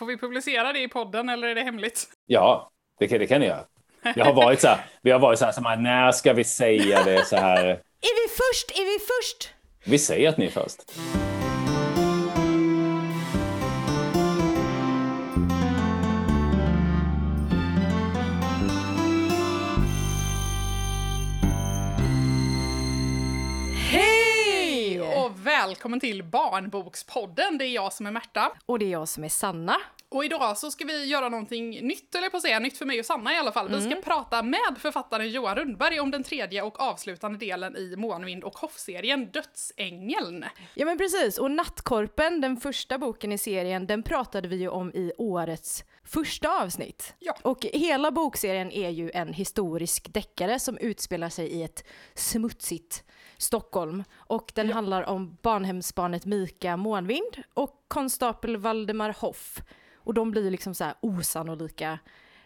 Får vi publicera det i podden eller är det hemligt? Ja, det kan, det kan ni göra. Jag har varit så här, vi har varit så här, så här, när ska vi säga det så här? Är vi först? Är vi först? Vi säger att ni är först. Välkommen till Barnbokspodden. Det är jag som är Märta. Och det är jag som är Sanna. Och idag så ska vi göra någonting nytt, eller på att säga, nytt för mig och Sanna i alla fall. Vi ska prata med författaren Johan Rundberg om den tredje och avslutande delen i Månvind och Hoff-serien Dödsängeln. Ja men precis, och Nattkorpen, den första boken i serien, den pratade vi ju om i årets första avsnitt. Ja. Och hela bokserien är ju en historisk deckare som utspelar sig i ett smutsigt Stockholm. Och den handlar om barnhemsbarnet Mika Månvind och konstapel Valdemar Hoff. Och de blir liksom så här osannolika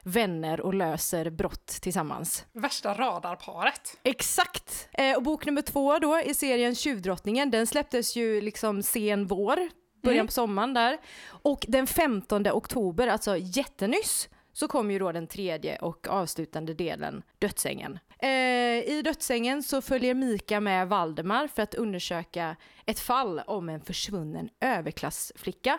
vänner och löser brott tillsammans. Värsta radarparet. Exakt! Eh, och bok nummer två då i serien Tjuvdrottningen, den släpptes ju liksom sen vår, början Mm. på sommaren där. Och den 15 oktober, alltså jättenyss, så kom ju då den tredje och avslutande delen, Dödsängen. Eh, I Dödsängen så följer Mika med Valdemar för att undersöka ett fall om en försvunnen överklassflicka.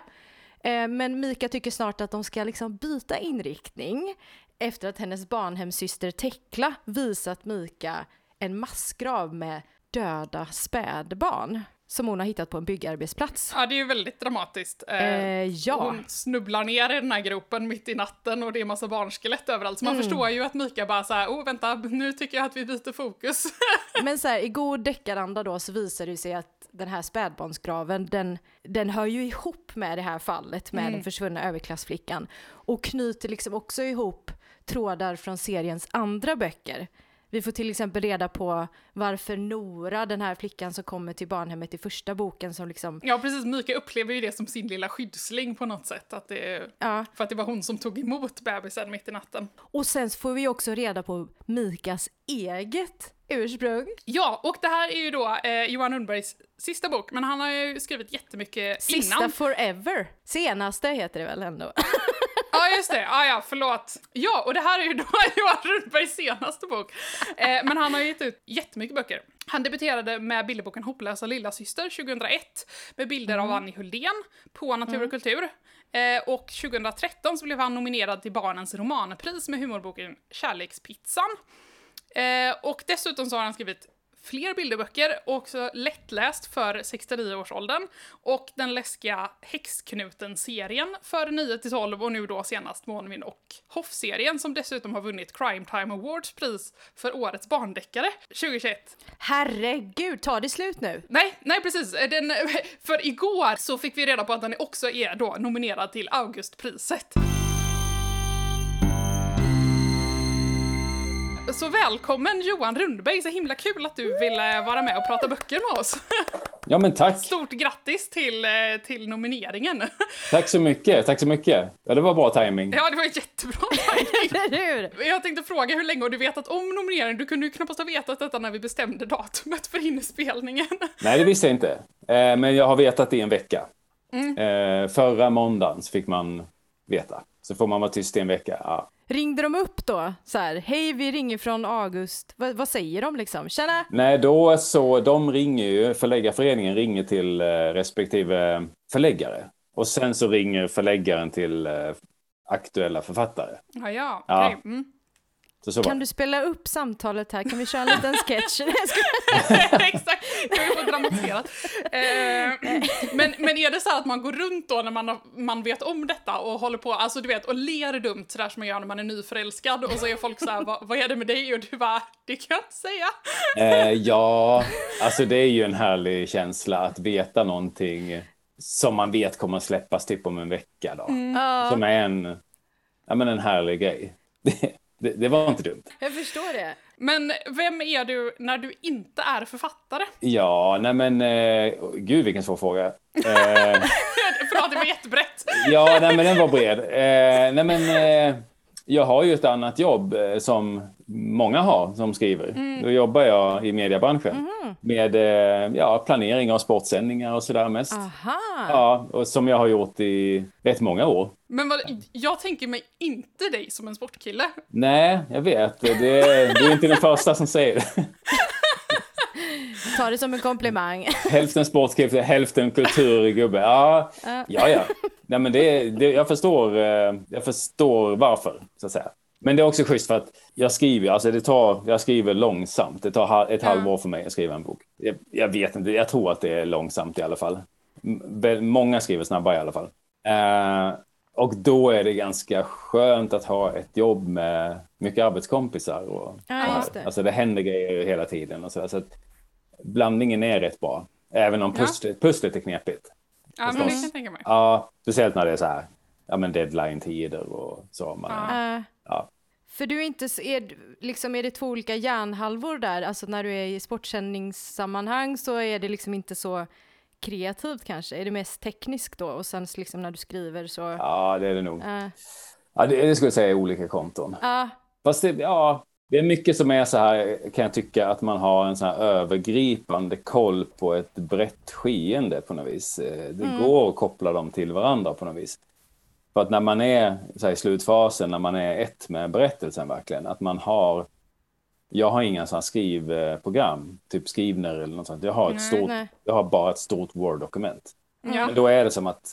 Eh, men Mika tycker snart att de ska liksom byta inriktning efter att hennes barnhemssyster Tekla visat Mika en massgrav med döda spädbarn som hon har hittat på en byggarbetsplats. Ja, det är ju väldigt dramatiskt. Eh, Eh, ja. Hon snubblar ner i den här gropen mitt i natten och det är massa barnskelett överallt. Så man Mm. förstår ju att Mika bara såhär, oh vänta, nu tycker jag att vi byter fokus. Men så här, i god deckaranda då så visar det sig att den här spädbarnsgraven, den, den hör ju ihop med det här fallet med den försvunna överklassflickan och knyter liksom också ihop trådar från seriens andra böcker. Vi får till exempel reda på varför Nora, den här flickan som kommer till barnhemmet i första boken som liksom, ja, precis. Mika upplever ju det som sin lilla skyddsling på något sätt. Att det ja. för att det var hon som tog emot bebisen mitt i natten. Och sen så får vi också reda på Mikas eget ursprung. Ja, och det här är ju då eh, Johan Rundbergs sista bok, men han har ju skrivit jättemycket Sista innan. forever. Senaste heter det väl ändå. Ja, just det. Ja, ja, förlåt. Ja, och det här är ju då Johan Rundbergs senaste bok. Eh, men han har gett ut jättemycket böcker. Han debuterade med bilderboken Hopplösa lillasyster 2001 med bilder av Annie Huldén på Natur och kultur. Eh, och 2013 så blev han nominerad till Barnens romanpris med humorboken Kärlekspizzan. Eh, och dessutom så har han skrivit fler bilderböcker, också lättläst för 69-årsåldern, och den läskiga Häxknuten-serien för 9-12 och nu då senast Månvind och Hoff-serien som dessutom har vunnit Crime Time Awards pris för årets barndeckare 2021. Herregud, tar det slut nu? Nej, nej precis. Den, för igår så fick vi reda på att den också är då nominerad till Augustpriset. Så välkommen Johan Rundberg, så himla kul att du ville vara med och prata böcker med oss. Ja, men tack. Stort grattis till, eh, till nomineringen. Tack så mycket. Tack så mycket. Ja, det var bra timing. Ja, det var jättebra timing. Jag tänkte fråga hur länge har du vetat om nomineringen? Du kunde ju knappast ha vetat detta när vi bestämde datumet för inspelningen. Nej, det visste jag inte. Eh, men jag har vetat det i en vecka. Eh, förra måndagen så fick man veta. Så får man vara tyst i en vecka. Ja. Ringde de upp då? Så här, hej vi ringer från August. vad vad säger de liksom? Tjena! Nej, då så, de ringer ju, förläggarföreningen ringer till eh, respektive förläggare. Och sen så ringer förläggaren till eh, aktuella författare. Ja, ja, Ja. okej. Mm. Så så var Kan det. du spela upp samtalet här? Kan vi köra en liten sketch? Exakt, kan vi få dramatiserat. Eh, men, men är det så här att man går runt då när man, man vet om detta och håller på, alltså du vet, och ler dumt sådär som man gör när man är nyförälskad och så är folk så här, vad, vad är det med dig? Och du bara, det kan jag inte säga. Eh, ja, alltså det är ju en härlig känsla att veta någonting som man vet kommer att släppas typ om en vecka då. Ja, Som är en, ja, men en härlig grej. Det, det, var inte dumt. jag förstår det. Men vem är du när du inte är författare? Ja, nej men, eh, gud vilken svår fråga. Eh, Förlåt, det var jättebrett. ja, nej men den var bred. Eh, nej men, eh, jag har ju ett annat jobb eh, som många har som skriver. Då jobbar jag i mediebranschen med eh, ja, planering av sportsändningar och sådär mest. Aha! Ja, och som jag har gjort i rätt många år. Men vad, jag tänker mig inte dig som en sportkille. Nej, jag vet. Det, det är inte den första som säger det. Ta det som en komplimang. Hälften sportskrift, hälften kulturgubbe. Ja, ja. ja. Nej, men det, det, jag, förstår, eh, jag förstår varför, så att säga. Men det är också schysst för att jag skriver, alltså det tar, jag skriver långsamt. Det tar ett Ja. halvår för mig att skriva en bok. Jag, jag vet inte, jag tror att det är långsamt i alla fall. Många skriver snabbare i alla fall. Eh, och då är det ganska skönt att ha ett jobb med mycket arbetskompisar. Och Ja, det. Alltså det händer grejer hela tiden. Och så, där. så att blandningen är rätt bra. Även om Ja. pusslet, pusslet är knepigt. Ja, men det kan jag tänka mig. Ja, speciellt när det är så här, ja men deadline-tider och så. Man Eh, ja. För du är inte, är, liksom, är det två olika hjärnhalvor där? Alltså när du är i sportsändningssammanhang så är det liksom inte så kreativt kanske? Är det mest tekniskt då? Och sen liksom när du skriver så... ja, det är det nog. eh, Ja, det, det skulle jag säga är olika konton. Ja, Fast det, ja, det är mycket som är så här, kan jag tycka, att man har en så här övergripande koll på ett brett skeende på något vis. Eh, Det går att koppla dem till varandra på något vis. För att när man är så här, i slutfasen, när man är ett med berättelsen verkligen, att man har jag har inga sådana skrivprogram, typ Skrivner eller något sånt. Jag har, ett Nej, stort, nej. jag har bara ett stort Word-dokument. Ja. Men då är det som att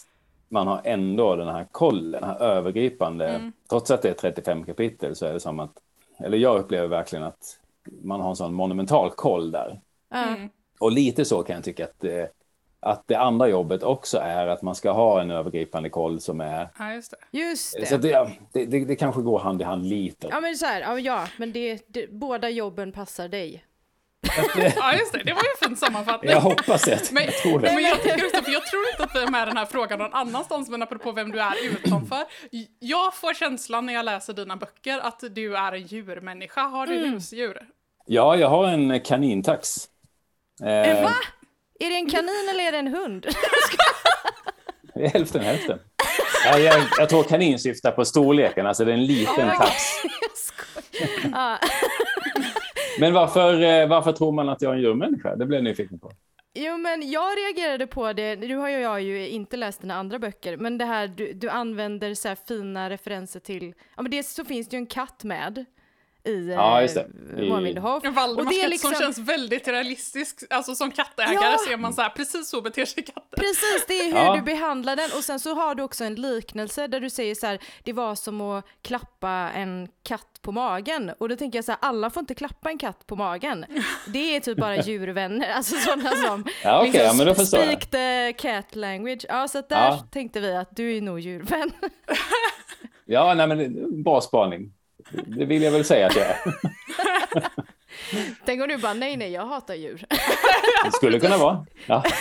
man har ändå den här kollen, den här övergripande. Trots att det är 35 kapitel så är det som att, eller jag upplever verkligen att man har en sån monumental koll där. Mm. Och lite så kan jag tycka att det, att det andra jobbet också är att man ska ha en övergripande koll som är... ja, just det. just Så det. att det, det, det, det kanske går hand i hand lite. Ja men så här, ja, men det, det, båda jobben passar dig. Ja, just det. Det var ju en fin sammanfattning. Jag hoppas det. Men, Jag tror det. men jag tänker också, för jag tror inte att vi är med den här frågan någon annanstans, men apropå vem du är utanför. Jag får känslan när jag läser dina böcker att du är en djurmänniska. Har du husdjur? Ja, jag har en kanintax. Eh, Va? Är det en kanin eller är det en hund? Hälften hälften. Ja, jag, jag tror kanin syftar på storleken, alltså det är en liten tax. ja. Men varför, eh, varför tror man att jag är en djurmänniska? Det blev jag nyfiken på. Jo men jag reagerade på det, nu har jag ju inte läst dina andra böcker, men det här du, du använder så här fina referenser till, ja men dels så finns det ju en katt med i Ja, just det. eh, I- det är katt liksom- som känns väldigt realistisk. Alltså som kattägare Ja. ser man så här, precis så beter sig katter. Precis, det är hur Ja. du behandlar den och sen så har du också en liknelse där du säger så här, det var som att klappa en katt på magen och då tänker jag så här, alla får inte klappa en katt på magen. Det är typ bara djurvänner, alltså sådana som Ja, okej, ja, men då förstår jag. speak the cat language. Ja, så där Ja. tänkte vi att du är nog djurvän. Ja, nej, men bra spaning. Det vill jag väl säga att jag är. Tänk om du bara, nej nej, jag hatar djur. Det skulle kunna vara. Ja.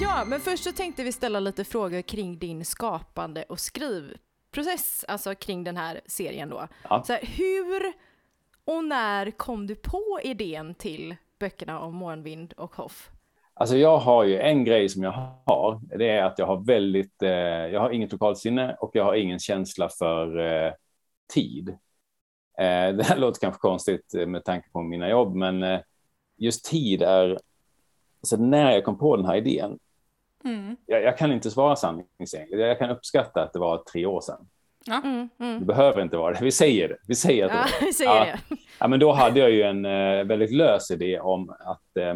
Ja, men först så tänkte vi ställa lite frågor kring din skapande och skrivprocess, alltså kring den här serien då. Ja. Så här, hur och när kom du på idén till böckerna om Mornvind och Hoff? Alltså jag har ju en grej som jag har. Det är att jag har väldigt, eh, jag har inget lokalsinne och jag har ingen känsla för eh, tid. Eh, det här låter kanske konstigt eh, med tanke på mina jobb, men eh, just tid är, alltså när jag kom på den här idén, Mm. jag, jag kan inte svara sanningsenligt. Jag kan uppskatta att det var tre år sedan. Mm, Det mm. behöver inte vara det. Vi säger det. Vi säger att det Ja, vi säger Ja. det. Ja, men då hade jag ju en eh, väldigt lös idé om att eh,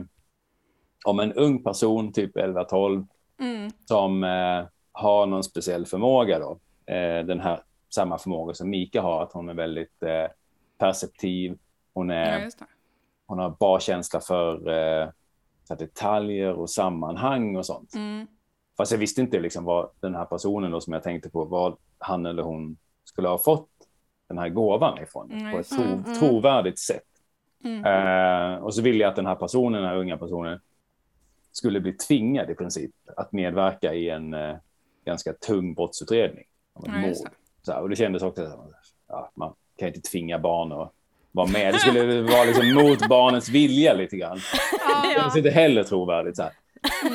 om en ung person, typ 11-12, Mm. som eh, har någon speciell förmåga då. Eh, den här samma förmåga som Mika har, att hon är väldigt eh, perceptiv. Hon, Ja, är, det. hon har bra känsla för eh, här detaljer och sammanhang och sånt. Mm. Fast jag visste inte liksom vad den här personen då som jag tänkte på, vad han eller hon skulle ha fått den här gåvan ifrån Mm, på ett tro. Mm. trovärdigt sätt. Mm. Eh, och så ville jag att den här personen, den här unga personen, skulle bli tvingad i princip att medverka i en eh, ganska tung brottsutredning. Om ett Ja, mord. Så här, och det kändes också som ja, man kan inte tvinga barn att vara med. Det skulle vara liksom mot barnets vilja lite grann. Det känns inte heller trovärdigt. Så här.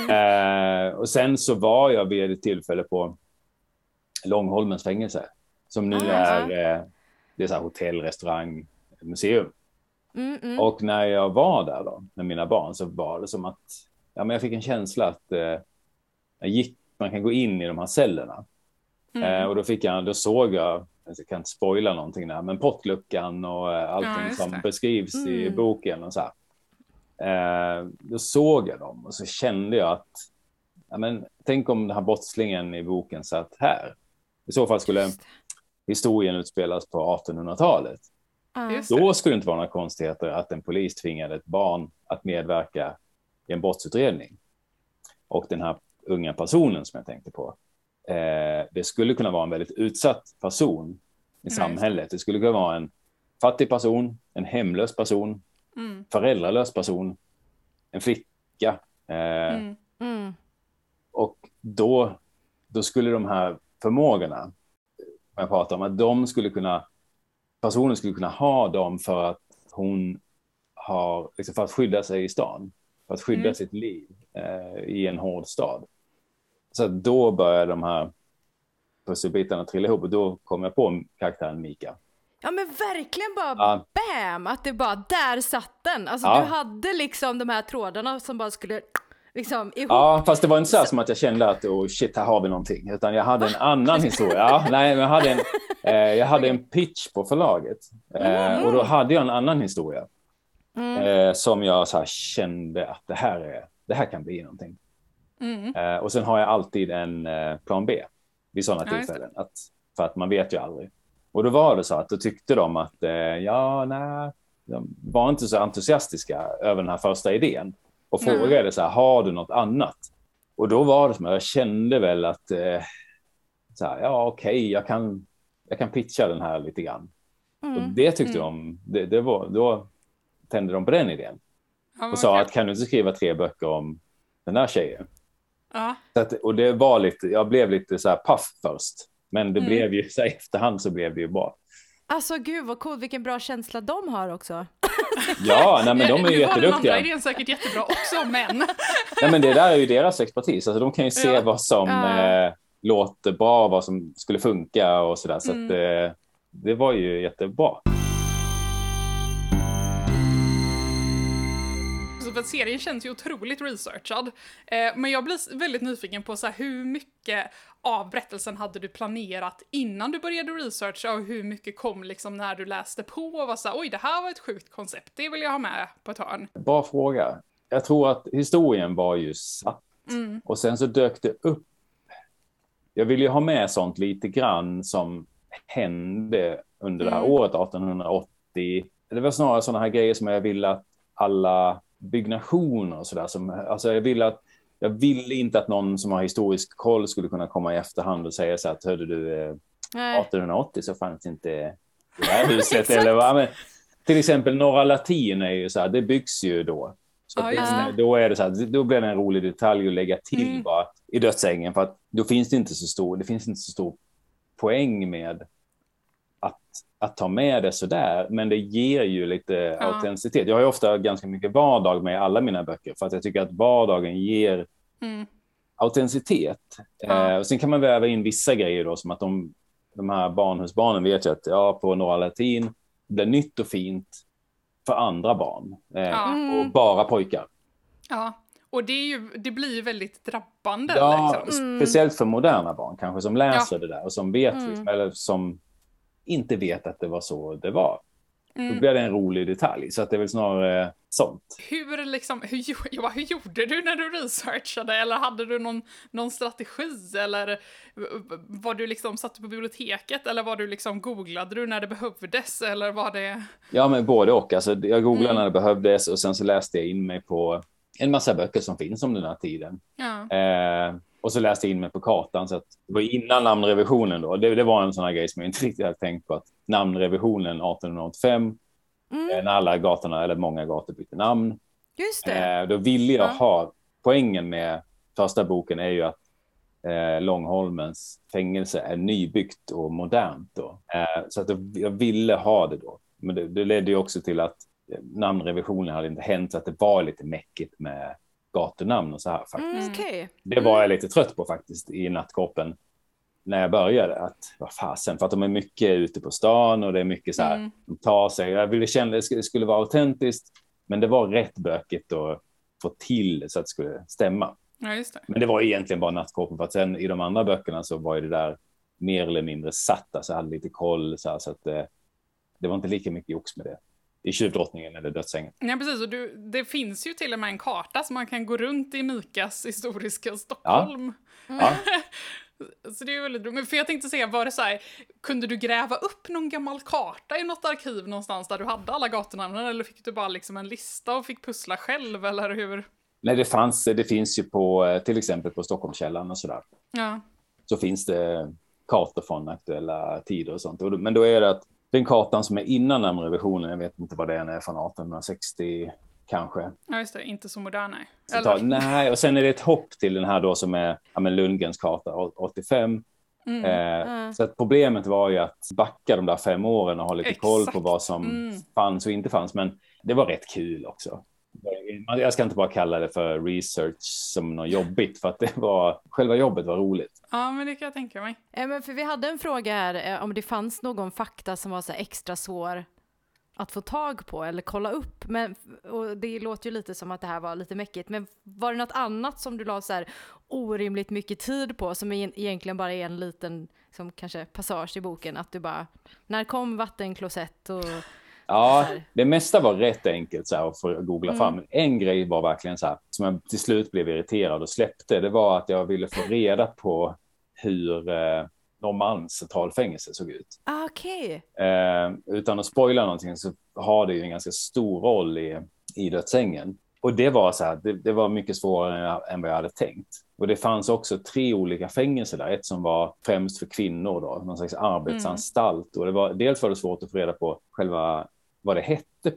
Eh, och sen så var jag vid ett tillfälle på Långholmens fängelse. Som nu Ah, är, ja. eh, det är så här hotell, restaurang, museum. Mm, mm. Och när jag var där då med mina barn så var det som att ja, men jag fick en känsla att eh, gick, man kan gå in i de här cellerna. Mm. Eh, och då, fick jag, då såg jag, jag kan inte spoila någonting där, men pottluckan och eh, allting Ja, som det. beskrivs i Mm. boken och så här. Eh, då såg jag dem och så kände jag att ja, men, tänk om den här brottslingen i boken satt här. I så fall skulle historien utspelas på 1800-talet. Ja. Just det. Då skulle det inte vara några konstigheter att en polis tvingade ett barn att medverka i en brottsutredning. Och den här unga personen som jag tänkte på, eh, det skulle kunna vara en väldigt utsatt person i det. samhället. Det skulle kunna vara en fattig person, en hemlös person, Mm. föräldralös person, en flicka. Eh, Mm. Mm. Och då, då skulle de här förmågorna, jag pratar om, att de skulle kunna, personen skulle kunna ha dem för att hon har, liksom för att skydda sig i stan, för att skydda Mm. sitt liv eh, i en hård stad. Så då börjar de här pusselbitarna trilla ihop och då kom jag på karaktären Mika. Ja men verkligen bara Ja. bam! Att det bara, där satt den! Alltså Ja. du hade liksom de här trådarna som bara skulle liksom ihop. Ja, fast det var inte så här som att jag kände att oh, shit, här har vi någonting, utan jag hade en annan historia. Ja, nej, jag hade en, eh, jag hade en pitch på förlaget eh, och då hade jag en annan historia Mm. eh, som jag så kände att det här, är, det här kan bli någonting. Mm. Eh, och sen har jag alltid en eh, plan B vid sådana Ja, tillfällen, att, för att man vet ju aldrig. Och då var det så att då tyckte de att eh, ja, nej, de var inte så entusiastiska över den här första idén och Nej. frågade så här, har du något annat? Och då var det som att jag kände väl att eh, så här, ja, okej, jag, kan, jag kan pitcha den här lite grann. Och Mm. det tyckte de, det, det var, då tände de på den idén Ja, och sa kul. att kan du inte skriva tre böcker om den här tjejen? Ja. Så att, och det var lite, jag blev lite så här paff först, men det Mm. blev ju så här, efterhand så blev det ju bra. Alltså gud vad coolt, vilken bra känsla de har också. Ja, nej, men de är ju nu var den jätteduktiga. andra idén säkert jättebra också, men... Nej, men det där är ju deras expertis, alltså de kan ju se Ja. vad som Ja. eh, låter bra, vad som skulle funka och så där. Så Mm. att, eh, det var ju jättebra. Att serien känns ju otroligt researchad. Eh, men jag blir väldigt nyfiken på så här, hur mycket av berättelsen hade du planerat innan du började researcha och hur mycket kom liksom när du läste på och var så här, oj det här var ett sjukt koncept, det vill jag ha med på ett hörn. Bra fråga. Jag tror att historien var ju satt Mm. och sen så dök det upp. Jag vill ju ha med sånt lite grann som hände under det här Mm. året 1880. Det var snarare sådana här grejer som jag ville att alla byggnationer och sådär som, alltså jag ville att jag ville inte att någon som har historisk koll skulle kunna komma i efterhand och säga så att hörde du, eh, Nej. 1880 så fanns inte det här huset eller vad. Men, till exempel Norra Latin är ju så här, det byggs ju då. Så Ja, det- det. då är det så här, då blir det en rolig detalj att lägga till Mm. bara i dödsängen för att då finns det inte så stor, det finns inte så stor poäng med att, att ta med det så där, men det ger ju lite autenticitet. Jag har ju ofta ganska mycket vardag med alla mina böcker för att jag tycker att vardagen ger Mm. autenticitet. Ja. Eh, och sen kan man väva in vissa grejer då, som att de, de här barnhusbarnen vet ju att ja, på Norra Latin blir nytt och fint för andra barn eh, Ja. Mm. och bara pojkar. Ja, och det, är ju, det blir ju väldigt drabbande. Ja, liksom. Mm. speciellt för moderna barn kanske som läser det där och som vet, Mm. liksom, eller som inte vet att det var så det var. Då Mm. blir det en rolig detalj, så att det är väl snarare sånt. Hur, liksom, hur, ja, hur gjorde du när du researchade? Eller hade du någon, någon strategi? Eller var du liksom satt på biblioteket? Eller var du liksom googlade du när det behövdes? Eller var det... Ja, men både och. Alltså, jag googlade Mm. när det behövdes och sen så läste jag in mig på en massa böcker som finns om den här tiden. Ja. Eh, och så läste jag in mig på kartan. Så att det var innan namnrevisionen. Då. Det, det var en sån här grej som jag inte riktigt hade tänkt på. Att namnrevisionen 1885, Mm. eh, när alla gatorna, eller många gator bytte namn. Just det. Eh, då ville jag Ja. ha, poängen med första boken är ju att eh, Långholmens fängelse är nybyggt och modernt. Då. Eh, så att jag, ville ha det då. Men det, det ledde ju också till att eh, namnrevisionen hade inte hänt, så att det var lite mäckigt med gatunamn och så här faktiskt. Mm. Det var jag lite trött på faktiskt i nattkoppen. när jag började att vad fasen, för att de är mycket ute på stan och det är mycket så här, Mm. de tar sig. Jag ville känna att det skulle vara autentiskt, men det var rätt bökigt att få till så att det skulle stämma. Ja, det. Men det var egentligen bara nattkåpor för att sen i de andra böckerna så var det där mer eller mindre satt, alltså jag hade lite koll så, här, så att det, det var inte lika mycket jox med det. I Tjuvdrottningen eller Dödsängen. Ja, precis. Och du, det finns ju till och med en karta så man kan gå runt i Mikas historiska Stockholm. Ja. Så det är väldigt roligt. För jag tänkte säga, var det så här, kunde du gräva upp någon gammal karta i något arkiv någonstans där du hade alla gatunamnen eller fick du bara liksom en lista och fick pussla själv eller hur? Nej, det, fanns, det finns ju på eh, till exempel på Stockholmskällan och så där. Ja, Så finns det kartor från aktuella tider och sånt. Men då är det att den kartan som är innan namnrevisionen, jag vet inte vad det är, är från 1860 kanske. ja just det, inte så modern nej. Tar, nej, och sen är det ett hopp till den här då som är ja, men Lundgrens karta å- 85. Mm. Eh, Mm. Så att problemet var ju att backa de där fem åren och ha lite koll på Exakt. vad som Mm. fanns och inte fanns. Men det var rätt kul också. Jag ska inte bara kalla det för research som något jobbigt, för att det var, själva jobbet var roligt. Ja, men det kan jag tänka mig. Eh, men för vi hade en fråga här eh, om det fanns någon fakta som var så extra svår att få tag på eller kolla upp. Men, och det låter ju lite som att det här var lite mäckigt. Men var det något annat som du la så här orimligt mycket tid på som e- egentligen bara är en liten som kanske passage i boken? Att du bara, när kom vattenklosett och Ja, det mesta var rätt enkelt så här, att få googla Mm. fram. En grej var verkligen så här, som jag till slut blev irriterad och släppte. Det var att jag ville få reda på hur eh, Norrmalms centralfängelse såg ut. Ah, okej. Eh, utan att spoila någonting så har det ju en ganska stor roll i, i dödsängen. Och det var så här, det, det var mycket svårare än, vad jag hade tänkt. Och det fanns också tre olika fängelser där. Ett som var främst för kvinnor, då, någon slags arbetsanstalt. Och det var, dels var det svårt att få reda på själva vad det hette.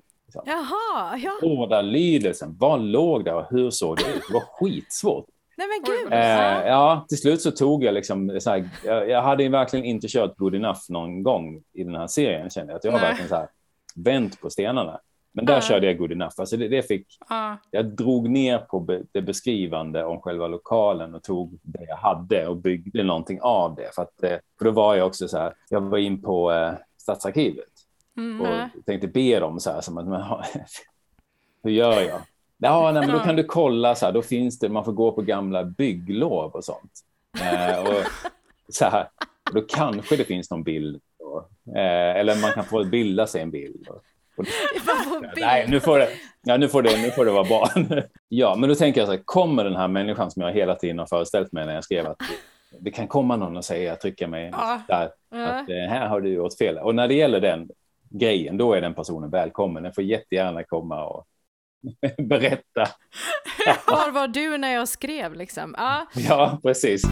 Jaha, ja. Ordalydelsen, vad låg där och hur såg det ut? Det var skitsvårt. Nej men gud. Eh, ja, till slut så tog jag liksom, så här, jag, jag hade ju verkligen inte kört good enough någon gång i den här serien kände jag. Att jag har Nej. verkligen så här vänt på stenarna. Men där Ja. körde jag good enough. Alltså det, det fick, Ja, jag drog ner på be, det beskrivande om själva lokalen och tog det jag hade och byggde någonting av det. För, att, eh, för då var jag också så här, jag var in på eh, Stadsarkivet mm. och tänkte be dem så här, som att, men, hur gör jag? Ja, nej, men då kan du kolla så här, då finns det, man får gå på gamla bygglov och sånt. Eh, och så här, då kanske det finns någon bild. Då. Eh, eller man kan få bilda sig en bild. Och, och, nej, nu får det, ja, nu får det, nu får det vara bra. ja, men då tänker jag så här, kommer den här människan som jag hela tiden har föreställt mig när jag skrev att det kan komma någon och säga, trycka mig Ja. där, att eh, här har du gjort fel. Och när det gäller den grejen, då är den personen välkommen. Den får jättegärna komma och berätta. Var var du när jag skrev liksom? Ja. Ja, precis.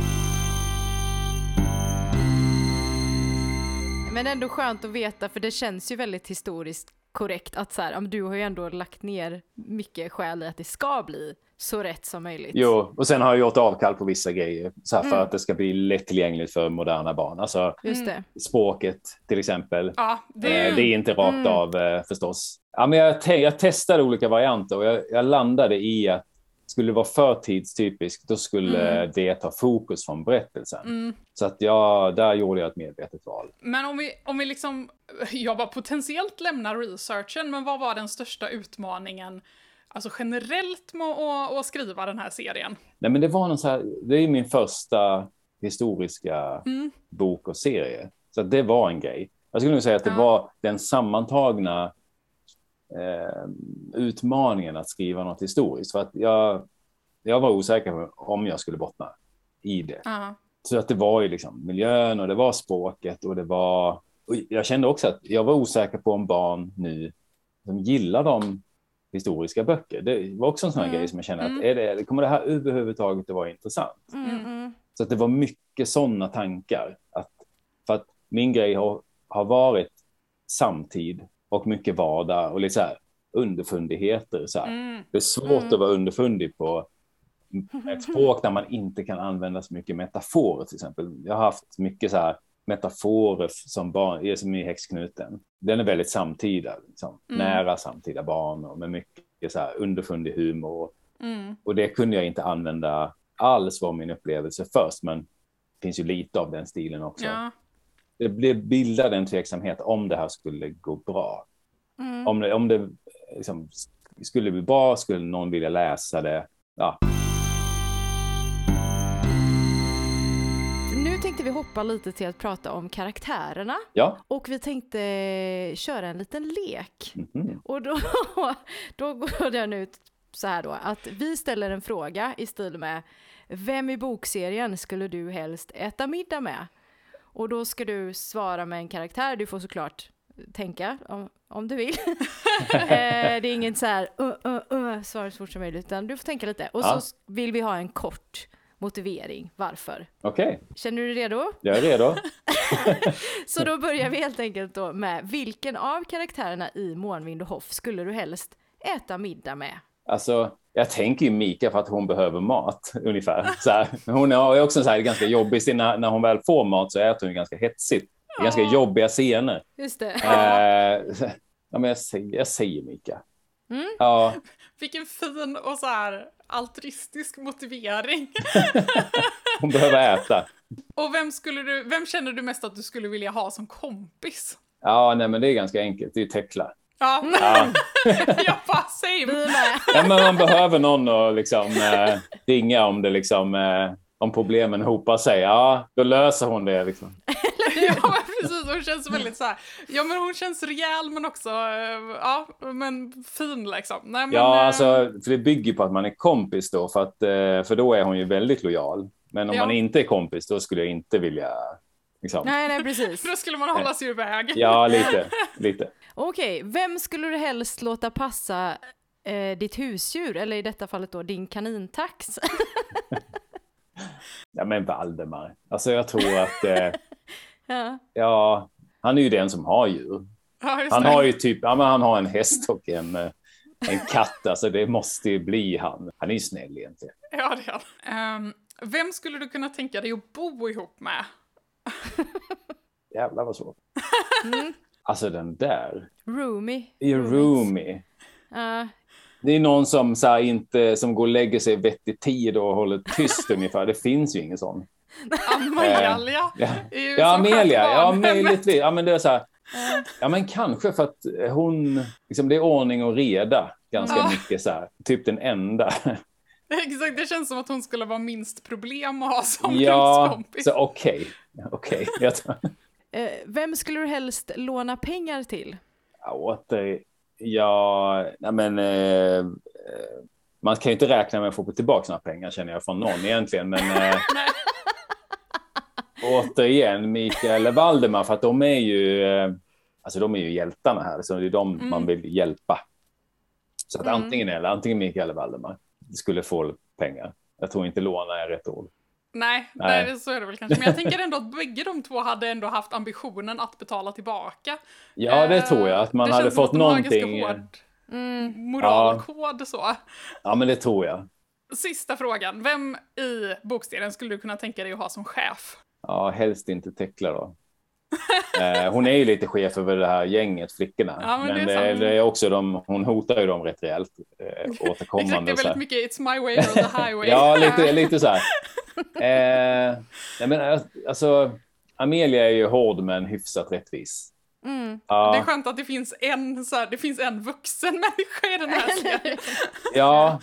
Men ändå skönt att veta för det känns ju väldigt historiskt korrekt att så här, du har ju ändå lagt ner mycket skäl i att det ska bli så rätt som möjligt. Jo, och sen har jag gjort avkall på vissa grejer så här, för Mm. att det ska bli lättillgängligt för moderna barn. Alltså Just det. språket till exempel. ja det ju... det är inte rakt Mm. av eh, förstås. Ja, men jag, te- jag testade olika varianter och jag, jag landade i att skulle det vara för tidstypiskt, då skulle Mm. det ta fokus från berättelsen. Mm. Så att jag, där gjorde jag ett medvetet val. Men om vi, om vi liksom, jag bara potentiellt lämnar researchen, men vad var den största utmaningen, alltså generellt med att, att skriva den här serien? Nej, men det var någon så här, det är min första historiska Mm. bok och serie. Så det var en grej. Jag skulle nog säga att det Ja. var den sammantagna eh, utmaningen att skriva något historiskt. För att jag, jag var osäker på om jag skulle bottna i det. Ja. Så att det var ju liksom miljön och det var språket och det var... Och jag kände också att jag var osäker på om barn nu som gillar de historiska böcker. Det var också en sån här Mm. grej som jag kände att Mm. är det, kommer det här överhuvudtaget att vara intressant? Mm, Mm. mm. Så att det var mycket sådana tankar. Att, för att min grej har, har varit samtid och mycket vardag och lite så här underfundigheter. Så här. Mm. Det är svårt Mm. att vara underfundig på ett språk där man inte kan använda så mycket metaforer till exempel. Jag har haft mycket så här metaforer som barn, som i Häxknuten. Den är väldigt samtida, liksom. Mm. nära samtida barn och med mycket så här underfundig humor. Mm. Och det kunde jag inte använda alls var min upplevelse först, men finns ju lite av den stilen också. Ja. Det blev bildad en tveksamhet om det här skulle gå bra. Om det, om det liksom, skulle bli bra, skulle någon vilja läsa det. Ja, tänkte vi hoppa lite till att prata om karaktärerna. ja. Och vi tänkte eh, köra en liten lek. Mhm. Och då, då går den ut så här då, att vi ställer en fråga i stil med Vem i bokserien skulle du helst äta middag med? Och då ska du svara med en karaktär, du får såklart tänka om, om du vill. eh, det är inget så här uh, uh, uh, svara så fort som möjligt, utan du får tänka lite. Och Ja. så vill vi ha en kort motivering varför. Okej, Känner du dig redo? jag är redo. Så då börjar vi helt enkelt då med vilken av karaktärerna i Månvind och Hoff skulle du helst äta middag med? Alltså, jag tänker ju Mika för att hon behöver mat ungefär. Så här, hon är också så här, ganska jobbig, så när, när hon väl får mat så äter hon ganska hetsigt. Det är ganska Ja. jobbiga scener. Just det. Eh, ja, men jag, säger, jag säger Mika. Mm. Ja, Vilken fin och så här altruistisk motivering. hon behöver äta. Och vem, skulle du, vem känner du mest att du skulle vilja ha som kompis? Ja, nej, men det är ganska enkelt. Det är ju Tekla. Ja, Ja. jag bara same. Ja, men man behöver någon att liksom, eh, ringa om det liksom, eh, om problemen hopar sig. Ja, då löser hon det. Liksom. Ja, men precis. Hon känns väldigt så här. Ja, men hon känns rejäl men också, eh, ja, men fin liksom. Nej, men, Ja, eh, alltså, för det bygger på att man är kompis då, för, att, eh, för då är hon ju väldigt lojal. Men om Ja. man inte är kompis, då skulle jag inte vilja... Liksom. Nej, nej precis. Då skulle man hålla sig iväg. Ja, lite. lite. Okej, vem skulle du helst låta passa eh, ditt husdjur, eller i detta fallet då din kanintax? Ja, men Valdemar. Alltså jag tror att... Eh, ja. ja, han är ju den som har djur. Ja, Han det. har ju typ, ja men han har en häst och en, eh, en katt, alltså det måste ju bli han. Han är ju snäll egentligen. Ja, det är han. Ehm, vem skulle du kunna tänka dig att bo ihop med? Jävlar vad svårt. Mm. Alltså den där, Roomie. i roomie. Ja, Det är någon som, så här, inte, som går och lägger sig i vettig tid och håller tyst ungefär. Det finns ju ingen sån. Ja, är ju ja som Amelia, ja möjligtvis. Ja, men det är så här, ja men kanske för att hon, liksom, det är ordning och reda ganska Ja. mycket så här. Typ den enda. Exakt, det känns som att hon skulle vara minst problem att ha som Ja, så okej. Jag tar- Eh, vem skulle du helst låna pengar till? Ja, åter, ja, nej men eh, eh, man kan ju inte räkna med att få tillbaka några pengar känner jag från någon egentligen, men eh. Återigen Mikael Valdemar för att de är ju, eh, alltså de är ju hjältarna här, så det är de Mm. man vill hjälpa. Så att Mm. antingen eller, antingen Mikael eller Valdemar skulle få pengar. Jag tror inte låna är rätt ord. Nej, Nej. nej. så är det väl kanske. Men jag tänker ändå att bägge de två hade ändå haft ambitionen att betala tillbaka. Ja, det Eh, tror jag, att man det hade känns som fått att de har en ganska någonting. hård Mm. moralkod så. Ja, men det tror jag. Sista frågan. Vem i bokserien skulle du kunna tänka dig att ha som chef? Ja, helst inte Tekla då. Eh, hon är ju lite chef över det här gänget, flickorna. Ja, men men det är det, sant. det är också de, hon hotar ju dem rätt rejält eh, Exakt, återkommande. det är väldigt mycket It's my way or the highway. Ja, lite, lite så här. Eh, nej, men, eh, alltså, Amelia är ju hård men hyfsat rättvis. Mm. Det är Ja, skönt att det finns en, så här, det finns en vuxen människa i den här serien. ja.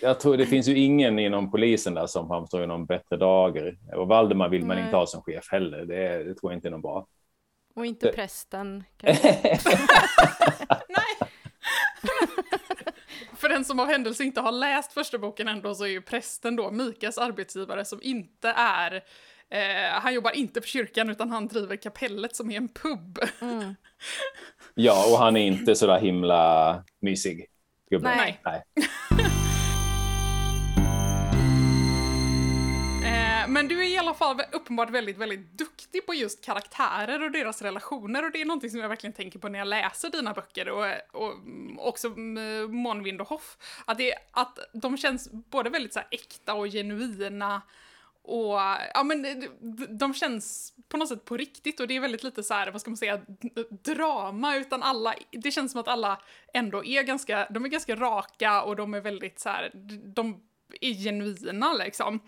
Jag tror det finns ju ingen inom polisen där som framstår i någon bättre dager. Och Valdemar vill man Nej. inte ha som chef heller. Det, det tror jag inte är någon bra. Och inte prästen kanske. Nej. För den som av händelse inte har läst första boken ändå så är ju prästen då Mikas arbetsgivare som inte är eh, han jobbar inte för kyrkan utan han driver kapellet som är en pub. Mm. Ja, och han är inte så där himla mysig. Gubbe. Nej. Nej. Men du är i alla fall uppenbart väldigt, väldigt duktig på just karaktärer och deras relationer och det är någonting som jag verkligen tänker på när jag läser dina böcker och, och också Månvind och Hoff. Att, det, att de känns både väldigt så här äkta och genuina och ja men eh, de, känns på något sätt på riktigt och det är väldigt lite så här, vad ska man säga, drama utan alla, det känns som att alla ändå är ganska, de är ganska raka och de är väldigt så här, de är genuina liksom.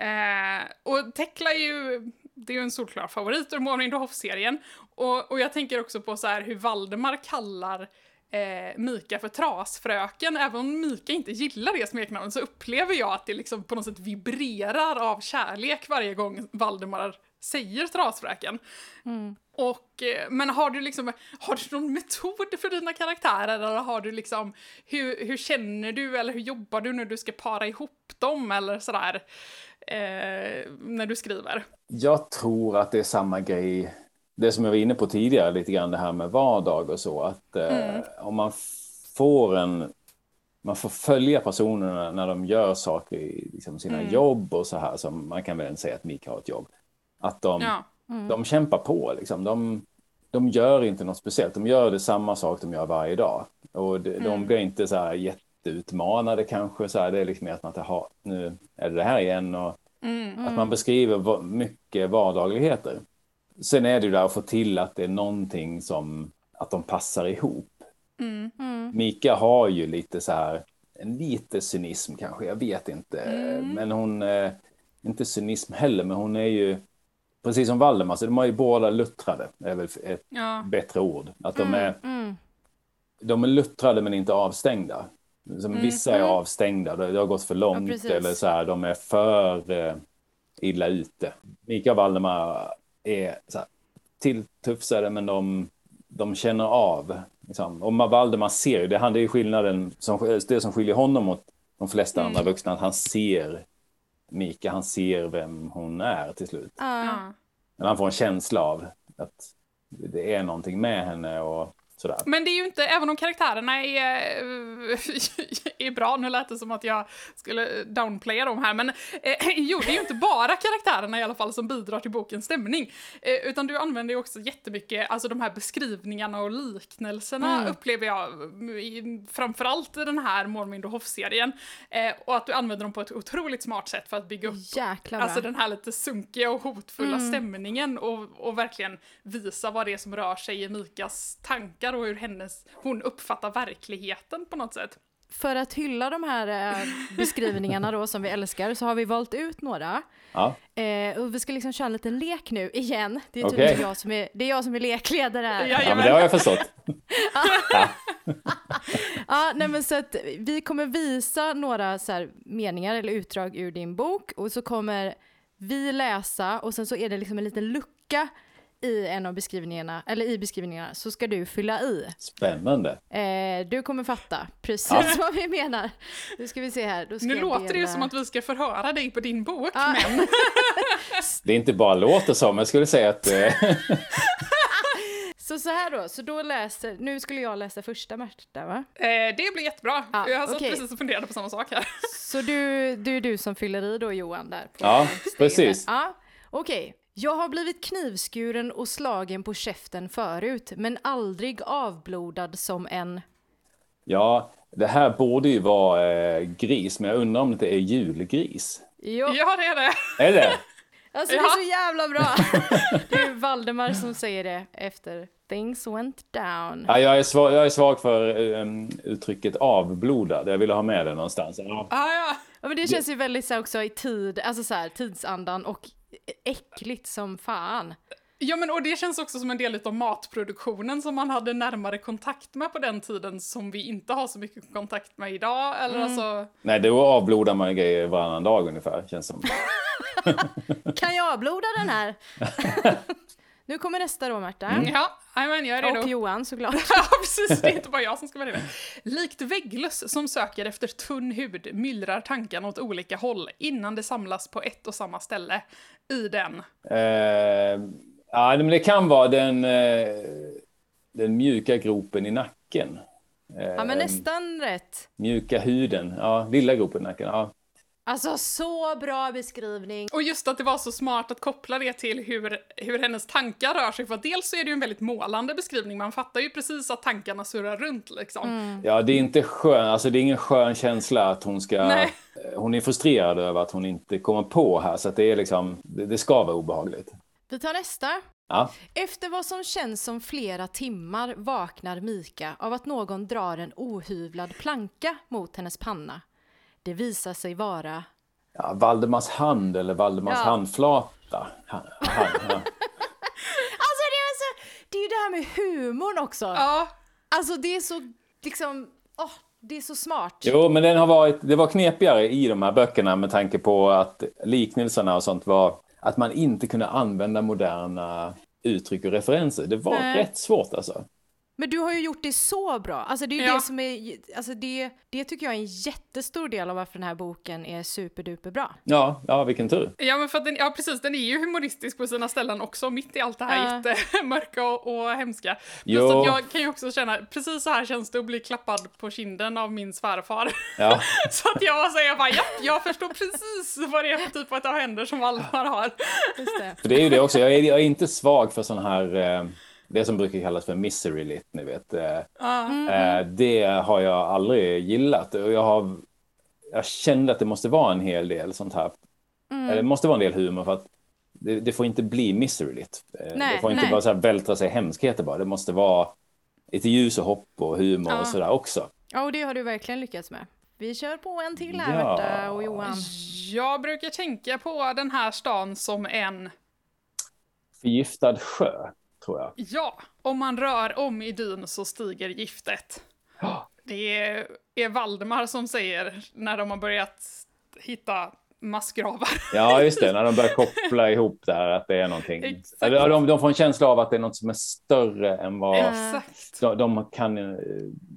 Eh, och Tekla är ju, det är ju en solklar favorit ur Morning serien och, och jag tänker också på så här hur Valdemar kallar eh, Mika för trasfröken. Även om Mika inte gillar det smeknamnet så upplever jag att det liksom på något sätt vibrerar av kärlek varje gång Valdemar säger trasfröken. Mm. Och, eh, men har du liksom, har du någon metod för dina karaktärer eller har du liksom, hur, hur känner du eller hur jobbar du när du ska para ihop dem eller sådär, eh, när du skriver? Jag tror att det är samma grej, det som jag var inne på tidigare lite grann det här med vardag och så, att eh, Mm. om man får en, man får följa personerna när de gör saker i liksom, sina Mm. jobb och så här, som man kan väl säga att Mika har ett jobb. Att de, Ja. de kämpar på liksom. De, de gör inte något speciellt. De gör det samma sak de gör varje dag. Och de, de Mm. blir inte så här jätteutmanade kanske. Så här, det är liksom mer att man tar, "Ha, nu är det det här igen. Och Mm. att man beskriver mycket vardagligheter. Sen är det ju där att få till att det är någonting som, att de passar ihop. Mm. Mm. Mika har ju lite så här, en lite cynism kanske, jag vet inte. Mm. Men hon, eh, inte cynism heller, men hon är ju, precis som Valdemar, så de har ju båda luttrade, är väl ett Ja. bättre ord. Att de är, Mm. de är luttrade men inte avstängda. Som Mm. Vissa är avstängda, det det har gått för långt precis. eller så här, de är för eh, illa ute. Mika och Valdemar är så här, tilltufsade men de, de känner av. Liksom. Och Valdemar ser ju, det, han- det är skillnaden, som, det som skiljer honom mot de flesta andra vuxna, att han ser Mika, han ser vem hon är till slut. Ja. Ja. Men han får en känsla av att det är någonting med henne och sådär. Men det är ju inte, även om karaktärerna är, är bra, nu lät det som att jag skulle downplaya dem här, men eh, jo, det är ju inte bara karaktärerna i alla fall som bidrar till bokens stämning, eh, utan du använder ju också jättemycket, alltså de här beskrivningarna och liknelserna Mm. upplever jag, i, framförallt i den här Mårmind och Hoff-serien, eh, och att du använder dem på ett otroligt smart sätt för att bygga upp. Alltså den här lite sunkiga och hotfulla Mm. stämningen och, och verkligen visa vad det är som rör sig i Mikas tankar och hur hennes, hon uppfattar verkligheten på något sätt. För att hylla de här eh, beskrivningarna då som vi älskar så har vi valt ut några. Ja, Eh, och vi ska liksom köra en liten lek nu igen. Det är Okej. tydligen jag som är, det är jag som är lekledare här. Ja, ja men det har jag förstått. Ja, nej men så att vi kommer visa några så här meningar eller utdrag ur din bok och så kommer vi läsa och sen så är det liksom en liten lucka i en av beskrivningarna, eller i beskrivningarna, så ska du fylla i. Spännande. Eh, du kommer fatta precis Ja. vad vi menar. Nu ska vi se här. Då ska Nu låter det ju dela- som att vi ska förhöra dig på din bok, Ja. men Det är inte bara låter som, jag skulle säga att eh, Så så här då, så då läser, nu skulle jag läsa första Märta va? eh, det blir jättebra. Ja, jag satt okej. precis och funderade på samma sak här. Så du, du är du som fyller i då Johan där? Ja, precis. Ja, okej. Jag har blivit knivskuren och slagen på käften förut, men aldrig avblodad som en... ja, det här borde ju vara eh, gris, men jag undrar om det är julgris. Jo, Ja, det är det. Är det? alltså det Ja. är så jävla bra! Det är Valdemar som säger det efter Things went down. Ja, jag, är svag, jag är svag för eh, uttrycket avblodad. Jag ville ha med det någonstans. Ja. Ah, ja. Ja, men det känns ju väldigt så här också i tid, alltså så här tidsandan och äckligt som fan. Ja, men och det känns också som en del av matproduktionen som man hade närmare kontakt med på den tiden som vi inte har så mycket kontakt med idag. Eller alltså, Nej, då avblodar man grejer varannan dag ungefär, känns som. Kan jag avbloda den här? nu kommer nästa då Märta. ja, amen, jag är redo. Och Johan såklart. Ja, precis. Det är inte bara jag som ska vara det. Likt vägglöss som söker efter tunn hud myllrar tankarna åt olika håll innan det samlas på ett och samma ställe i den. Eh, ja, men det kan vara den, eh, den mjuka gropen i nacken. Eh, Ja men nästan rätt. Mjuka huden, ja, lilla gropen i nacken. Ja. Alltså så bra beskrivning. Och just att det var så smart att koppla det till hur, hur hennes tankar rör sig, för dels så är det ju en väldigt målande beskrivning, man fattar ju precis att tankarna surrar runt liksom. ja, det är inte skön, alltså det är ingen skön känsla att hon ska... Nej. eh, Hon är frustrerad över att hon inte kommer på här, så att det är liksom, det, det ska vara obehagligt. Vi tar nästa. Ja, Efter vad som känns som flera timmar vaknar Mika av att någon drar en ohyvlad planka mot hennes panna. Det visar sig vara... ja, Valdemars hand eller Valdemars Ja. handflata. Han, han, ja. Alltså det är, så, det är ju det här med humorn också. Ja, Alltså det är så, liksom, åh, det är så smart. Jo, men den har varit, det var knepigare i de här böckerna med tanke på att liknelserna och sånt var att man inte kunde använda moderna uttryck och referenser. Det var Nej. rätt svårt alltså. Men du har ju gjort det så bra. Alltså det är ju Ja. det som är, alltså det, det tycker jag är en jättestor del av varför den här boken är superduper bra. Ja, ja vilken tur. Ja, men för att den, ja, precis, den är ju humoristisk på sina ställen också, mitt i allt det här Ja. jättemörka och, och hemska. Plus Jo. att jag kan ju också känna, precis så här känns det att bli klappad på kinden av min svärfar. Ja. så att jag säger bara, ja, jag förstår precis vad det är för typ av händer som Valdemar har. Just det. För det är ju det också, jag är, jag är inte svag för sån här, eh, det som brukar kallas för misery lit, ni vet. Eh, det har jag aldrig gillat och jag har, jag kände att det måste vara en hel del sånt här. Eller det måste vara en del humor för att det, det får inte bli misery lit. Eh, Nej, det får inte nej. bara så här vältra sig hemskheter bara, det måste vara lite ljus och hopp och humor Ja. och sådär också. Ja, och det har du verkligen lyckats med. Vi kör på en till här, Ja. Märta och Johan. Jag brukar tänka på den här stan som en, Förgiftad sjö, tror jag. ja, om man rör om i dyn så stiger giftet. Det är, är Valdemar som säger när de har börjat hitta massgravar. Ja, just det, när de börjar koppla ihop där att det är någonting. Exakt. Eller de, de får en känsla av att det är något som är större än vad Exakt. de, de kan... eh,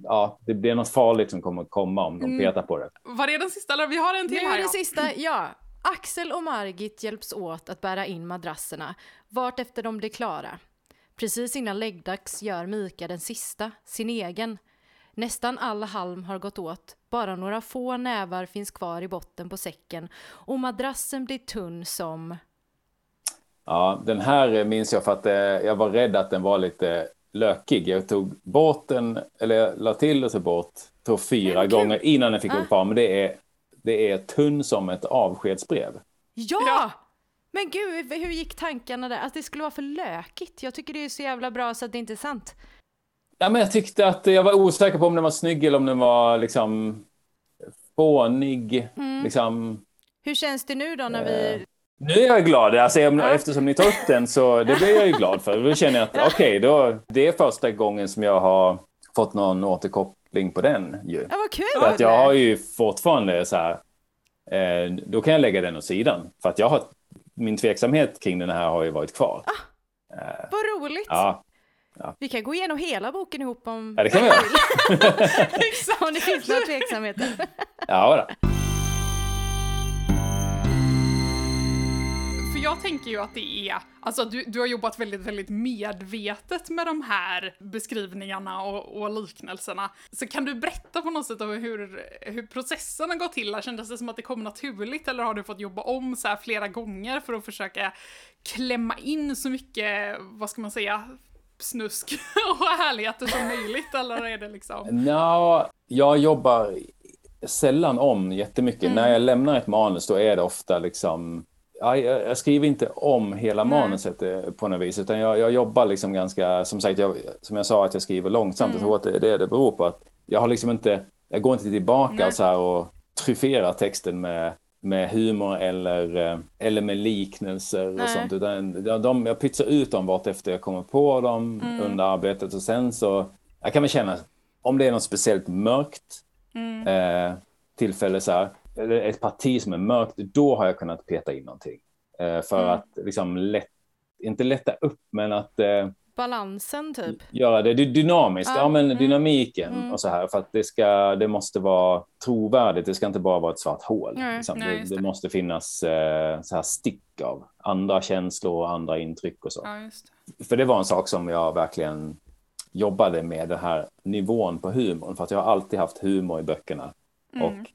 Ja, det blir något farligt som kommer komma om de petar på det. Var det den sista? Eller vi har en till Nu här är det ja. sista, ja. Axel och Margit hjälps åt att bära in madrasserna vart efter de blir klara. Precis innan läggdags gör Mika den sista, sin egen. Nästan all halm har gått åt, bara några få nävar finns kvar i botten på säcken och madrassen blir tunn som... Ja, den här eh, minns jag för att eh, jag var rädd att den var lite lökig. Jag tog bort den, eller jag la till och tog bort, tror fyra gånger innan den fick Ah. upp kvar. Men det är, det är tunn som ett avskedsbrev. Ja! Men gud, hur gick tankarna där? Att det skulle vara för lökigt? Jag tycker det är så jävla bra så att det inte är sant. Ja, men jag tyckte att jag var osäker på om den var snygg eller om den var liksom fånig. Mm. Liksom, Hur känns det nu då när Eh. vi... Nu är jag glad. Alltså, jag- eftersom ni tar upp den så det blir jag ju glad för. Då känner jag att okej, då det är första gången som jag har fått någon återkoppling på den ju. Ja, vad kul! För att jag har ju fortfarande så här, eh, då kan jag lägga den åt sidan. För att jag har, min tveksamhet kring den här har ju varit kvar. Vad roligt! Ja, Vi kan gå igenom hela boken ihop om, ja det kan vi göra. om det finns några tveksamheter. Ja, då. Jag tänker ju att det är, alltså du, du har jobbat väldigt, väldigt medvetet med de här beskrivningarna och, och liknelserna. Så kan du berätta på något sätt om hur, hur processen har gått till? Kändes det som att det kom naturligt eller har du fått jobba om så här flera gånger för att försöka klämma in så mycket, vad ska man säga, snusk och härligheter som möjligt? Eller är det liksom... Nå, jag jobbar sällan om jättemycket. När jag lämnar ett manus då är det ofta liksom ja, jag, skriver inte om hela manuset eh, på något vis, utan jag, jag jobbar liksom ganska, som sagt, jag, som jag sa att jag skriver långsamt, jag tror att det är det det beror på. Att jag har liksom inte, jag går inte tillbaka Nej. och så här och tryfferar texten med, med humor eller, eh, eller med liknelser och Nej. sånt, utan de, de, jag pytsar ut dem vart efter jag kommer på dem under arbetet och sen så, jag kan väl känna, om det är något speciellt mörkt eh, tillfälle så här, eller ett parti som är mörkt, då har jag kunnat peta in någonting. Eh, för att liksom lätt, inte lätta upp, men att eh, Balansen typ. göra det dy- dynamiskt. Ja, Ja, men mm, dynamiken mm. och så här. För att det, ska, det måste vara trovärdigt. Det ska inte bara vara ett svart hål. Nej, liksom. nej, det, det det. måste finnas eh, så här stick av andra känslor och andra intryck och så. Ja. För det var en sak som jag verkligen jobbade med, den här nivån på humorn. För att jag har alltid haft humor i böckerna. Mm. Och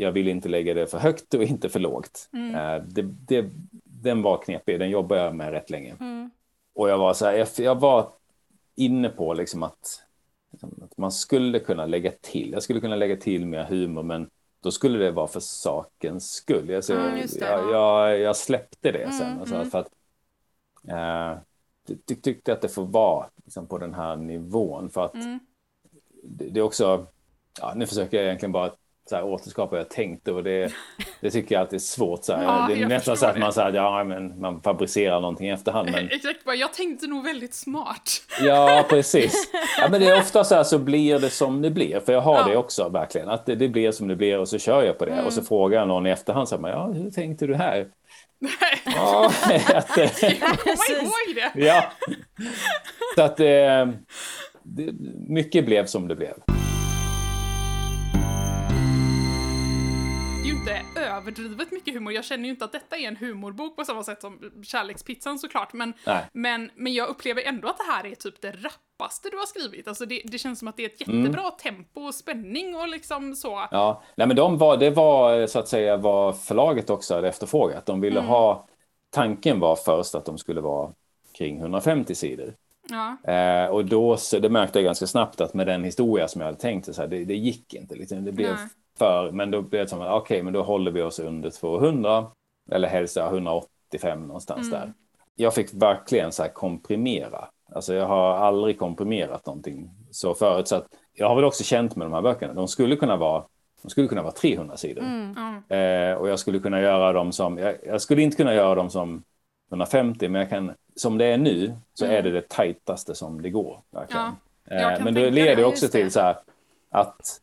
jag vill inte lägga det för högt och inte för lågt. Mm. Eh, det, det, den var knepig, den jobbade jag med rätt länge. Mm. Och jag var så här, jag, jag var inne på liksom att, liksom att man skulle kunna lägga till, jag skulle kunna lägga till mer humor, men då skulle det vara för sakens skull. Alltså, Mm, jag, jag, jag släppte det sen. Mm, alltså, mm. För att, eh, ty, tyckte att det får vara liksom, på den här nivån. För att Mm. det, det är också, ja, nu försöker jag egentligen bara så här, återskapa vad jag tänkte och det, det tycker jag alltid är svårt. Så här. Ja, det är nästan så att man, så här, ja, men man fabricerar någonting i efterhand. Men, Exakt, bara, jag tänkte nog väldigt smart. ja, precis. Ja, men det är ofta så här så blir det som det blir. För jag har Ja. det också verkligen. Att det, det blir som det blir och så kör jag på det. Och så frågar jag någon i efterhand, så här, ja, hur tänkte du här? Nej, Ja, att, jag kommer Precis. ihåg det. ja. Så att eh, det, mycket blev som det blev. Inte överdrivet mycket humor. Jag känner ju inte att detta är en humorbok på samma sätt som Kärlekspizzan såklart. Men, Nej. men, men jag upplever ändå att det här är typ det rappaste du har skrivit. Alltså det, det känns som att det är ett Mm. jättebra tempo och spänning och liksom så. Ja, nej men de var, det var så att säga vad förlaget också hade efterfrågat. De ville ha, tanken var först att de skulle vara kring 150 sidor. Ja. Eh, och då, så, det märkte jag ganska snabbt att med den historia som jag hade tänkt, så här, det, det gick inte. Liksom, det blev Nej. För, men då blev det som att okej, men då håller vi oss under 200. Eller helst ja, 185 någonstans där. Jag fick verkligen så här komprimera. Alltså jag har aldrig komprimerat någonting så förut. Så att jag har väl också känt med de här böckerna. De skulle kunna vara, de skulle kunna vara 300 sidor. Ja. Eh, och jag skulle kunna göra dem som, jag, jag skulle inte kunna göra dem som 150, men jag kan, som det är nu så är det det tajtaste som det går. Verkligen. Mm. Ja, eh, men det leder också det. till så här, att,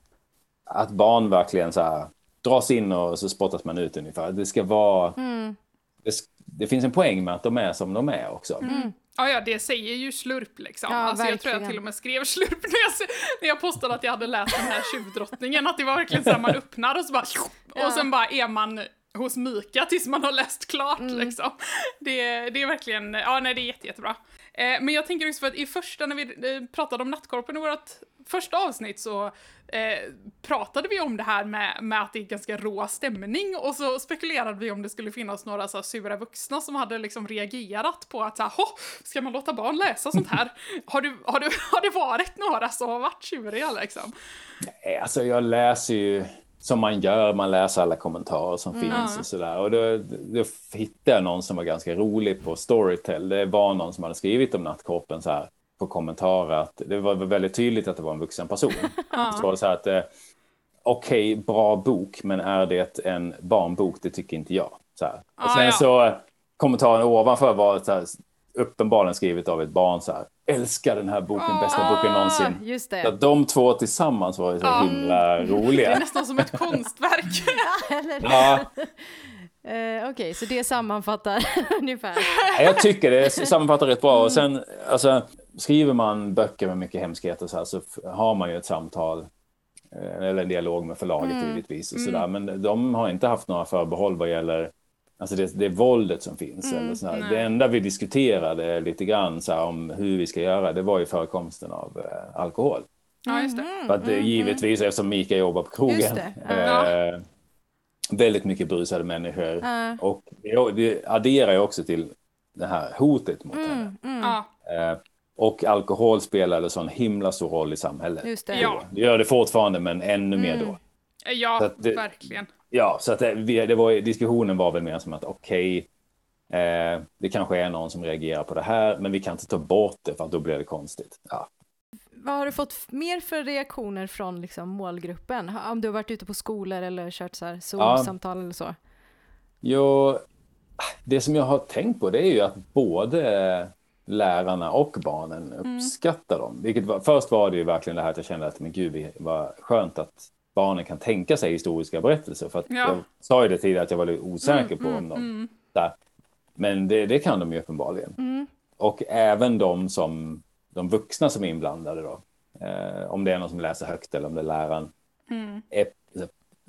att barn verkligen så här, dras in och så spottas man ut ungefär. Det ska vara, Mm. det, det finns en poäng med att de är som de är också. Ja, ja, det säger ju slurp liksom. Ja, alltså, jag tror jag till och med skrev slurp när jag, när jag postade att jag hade läst den här tjuvdrottningen. Att det var verkligen så här man öppnar och så bara Ja. och sen bara är man hos Mika tills man har läst klart liksom. Det, det är verkligen, ja nej det är jätte, jättebra. Eh, men jag tänker också för att i första, när vi eh, pratade om Nattkorpen i vårt första avsnitt så eh, pratade vi om det här med, med att det är ganska rå stämning och så spekulerade vi om det skulle finnas några så här sura vuxna som hade liksom reagerat på att så här, "Hå, ska man låta barn läsa sånt här? har, du, har, du, har det varit några som har varit tjuriga liksom? Eh, Alltså jag läser ju som man gör, man läser alla kommentarer som finns och sådär. Och då, då hittade jag någon som var ganska rolig på Storytel. Det var någon som hade skrivit om nattkorpen så här på kommentarer att det var väldigt tydligt att det var en vuxen person. Så var det så här att eh, okej, bra bok, men är det en barnbok? Det tycker inte jag. Så här. Och Ah, sen ja. så eh, kommentaren ovanför var så här, uppenbarligen skrivet av ett barn så här. Älskar den här boken, bästa boken någonsin. Ah, just Så det. att de två tillsammans var ju så Ja. himla Det är roliga. nästan som ett konstverk. Ja, eh, Okej, så det sammanfattar ungefär. jag tycker det sammanfattar rätt bra. Och sen, alltså, skriver man böcker med mycket hemskheter så här så har man ju ett samtal eh, eller en dialog med förlaget givetvis. Och sådär. Men de har inte haft några förbehåll vad gäller Alltså det, det våldet som finns. eller sådär. Det enda vi diskuterade lite grann så här, om hur vi ska göra, det var ju förekomsten av eh, alkohol. Ja, just det. För att det, givetvis, eftersom Mika jobbar på krogen, eh, väldigt mycket brusade människor. Ja. Och det, det adderar ju också till det här hotet mot henne. Ja. Eh, och alkohol spelade så en himla stor roll i samhället. Just det. Ja. Det gör det fortfarande, men ännu mer då. Ja, Så att det- verkligen. Ja, så att det, det var, diskussionen var väl mer som att okej, eh, det kanske är någon som reagerar på det här, men vi kan inte ta bort det för att då blir det konstigt. Ja. Vad har du fått mer för reaktioner från liksom, målgruppen? Om du har varit ute på skolor eller kört så här Zoom-samtal eller så? Jo, det som jag har tänkt på det är ju att både lärarna och barnen uppskattar dem. Vilket var, först var det ju verkligen det här att jag kände att men gud vad skönt att barnen kan tänka sig historiska berättelser. För att Ja. jag sa ju det tidigare att jag var lite osäker på om de... Där. Men det, det kan de ju uppenbarligen. Och även de som de vuxna som är inblandade då. Eh, om det är någon som läser högt eller om det är läraren. Är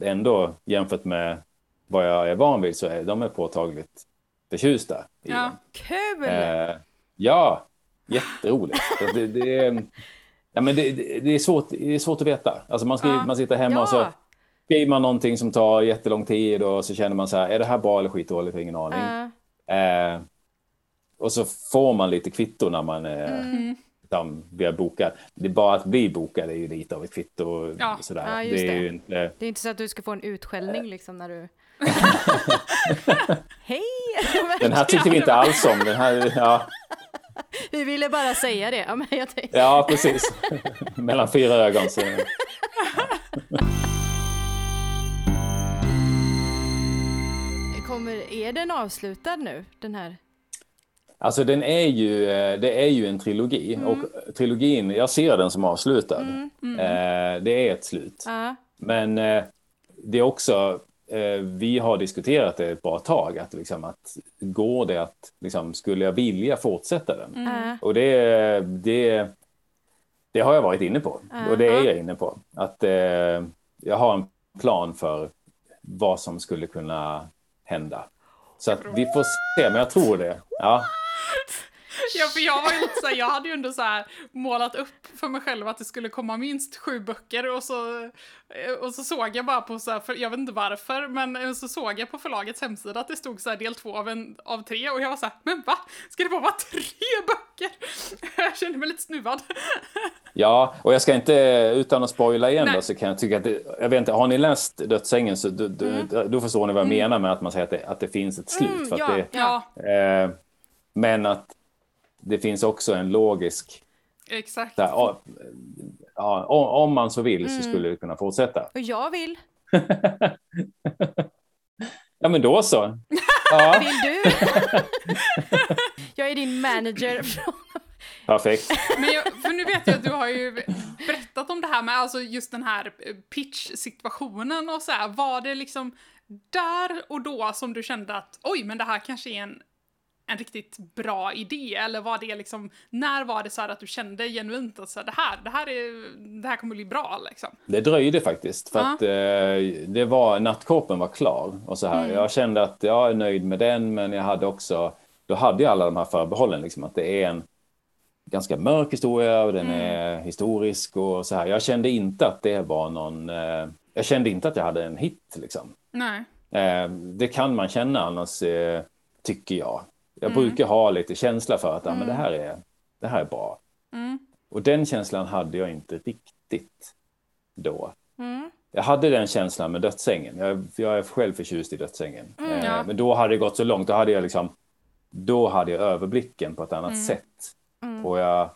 ändå jämfört med vad jag är van vid så är de är påtagligt förtjusta i Ja. den. Kul! Eh, ja, jätteroligt. Det, det, är- ja, men det, det, är svårt, det är svårt att veta. Alltså man, skriver, Ja. man sitter hemma och så Ja. skriver man någonting som tar jättelång tid och så känner man så här, är det här bra eller skitdåligt? Jag har ingen aning. Ja. Eh, och så får man lite kvitto när man eh, Mm. liksom blir bokad. Det är bara att bli bokad är ju lite av ett kvitto. och Ja. Sådär. Ja, det är det. ju inte... Det är inte så att du ska få en utskällning liksom när du... Hej! Den här tyckte vi inte alls om. Den här, ja, Vi ville bara säga det. Ja, men jag tänkte... ja precis. Mellan fyra ögon. Så... Kommer, är den avslutad nu, den här? Alltså den är ju, eh, det är ju en trilogi mm. och trilogin, jag ser den som avslutad. Mm. Mm. Eh, det är ett slut. Men eh, det är också vi har diskuterat det ett bra tag, att, liksom, att går det att, liksom, skulle jag vilja fortsätta den? Ja. Och det, det, det har jag varit inne på. Och det är jag inne på. Att eh, jag har en plan för vad som skulle kunna hända. Så att vi får se, men jag tror det. Ja, Ja, för jag var ju lite så här, jag hade ju ändå så här målat upp för mig själv att det skulle komma minst sju böcker och så, eh, och så såg jag bara på så här, för jag vet inte varför, men eh, så såg jag på förlagets hemsida att det stod så här del två av, en, av tre och jag var så här, men va? Ska det bara vara tre böcker? Jag kände mig lite snuvad. ja, och jag ska inte, utan att spoila igen Nej. då, så kan jag tycka att, det, jag vet inte, har ni läst Dödsängen så då, då, då förstår ni vad jag menar med att man säger att det, att det finns ett slut. Mm, ja. det, Ja, eh, men att det finns också en logisk exakt. Här, ja, ja, om, man så vill så skulle det kunna fortsätta. Och jag vill. Ja, men då så. Ja, Vill du? jag är din manager. perfekt. Men jag, för nu vet jag att du har ju berättat om det här med alltså just den här pitch-situationen och så här. Var det liksom där och då som du kände att oj, men det här kanske är en, en riktigt bra idé? Eller var det liksom, när var det så här att du kände genuint att så här, det, här, det, här är, det här kommer bli bra liksom? Det dröjde faktiskt för Ja. att eh, det var, nattkorpen var klar och så här. Jag kände att jag är nöjd med den, men jag hade också, då hade jag alla de här förbehållen, liksom att det är en ganska mörk historia och den är historisk och så här. Jag kände inte att det var någon, eh, jag kände inte att jag hade en hit liksom. Nej. Eh, det kan man känna annars, eh, tycker jag. Jag brukar ha lite känsla för att ja, men det, här är, det här är bra. Mm. Och den känslan hade jag inte riktigt då. Mm. Jag hade den känslan med dödsängen. Jag, jag är själv förtjust i dödsängen. eh, ja. Men då hade det gått så långt. Då hade jag liksom, då hade jag överblicken på ett annat sätt. Och jag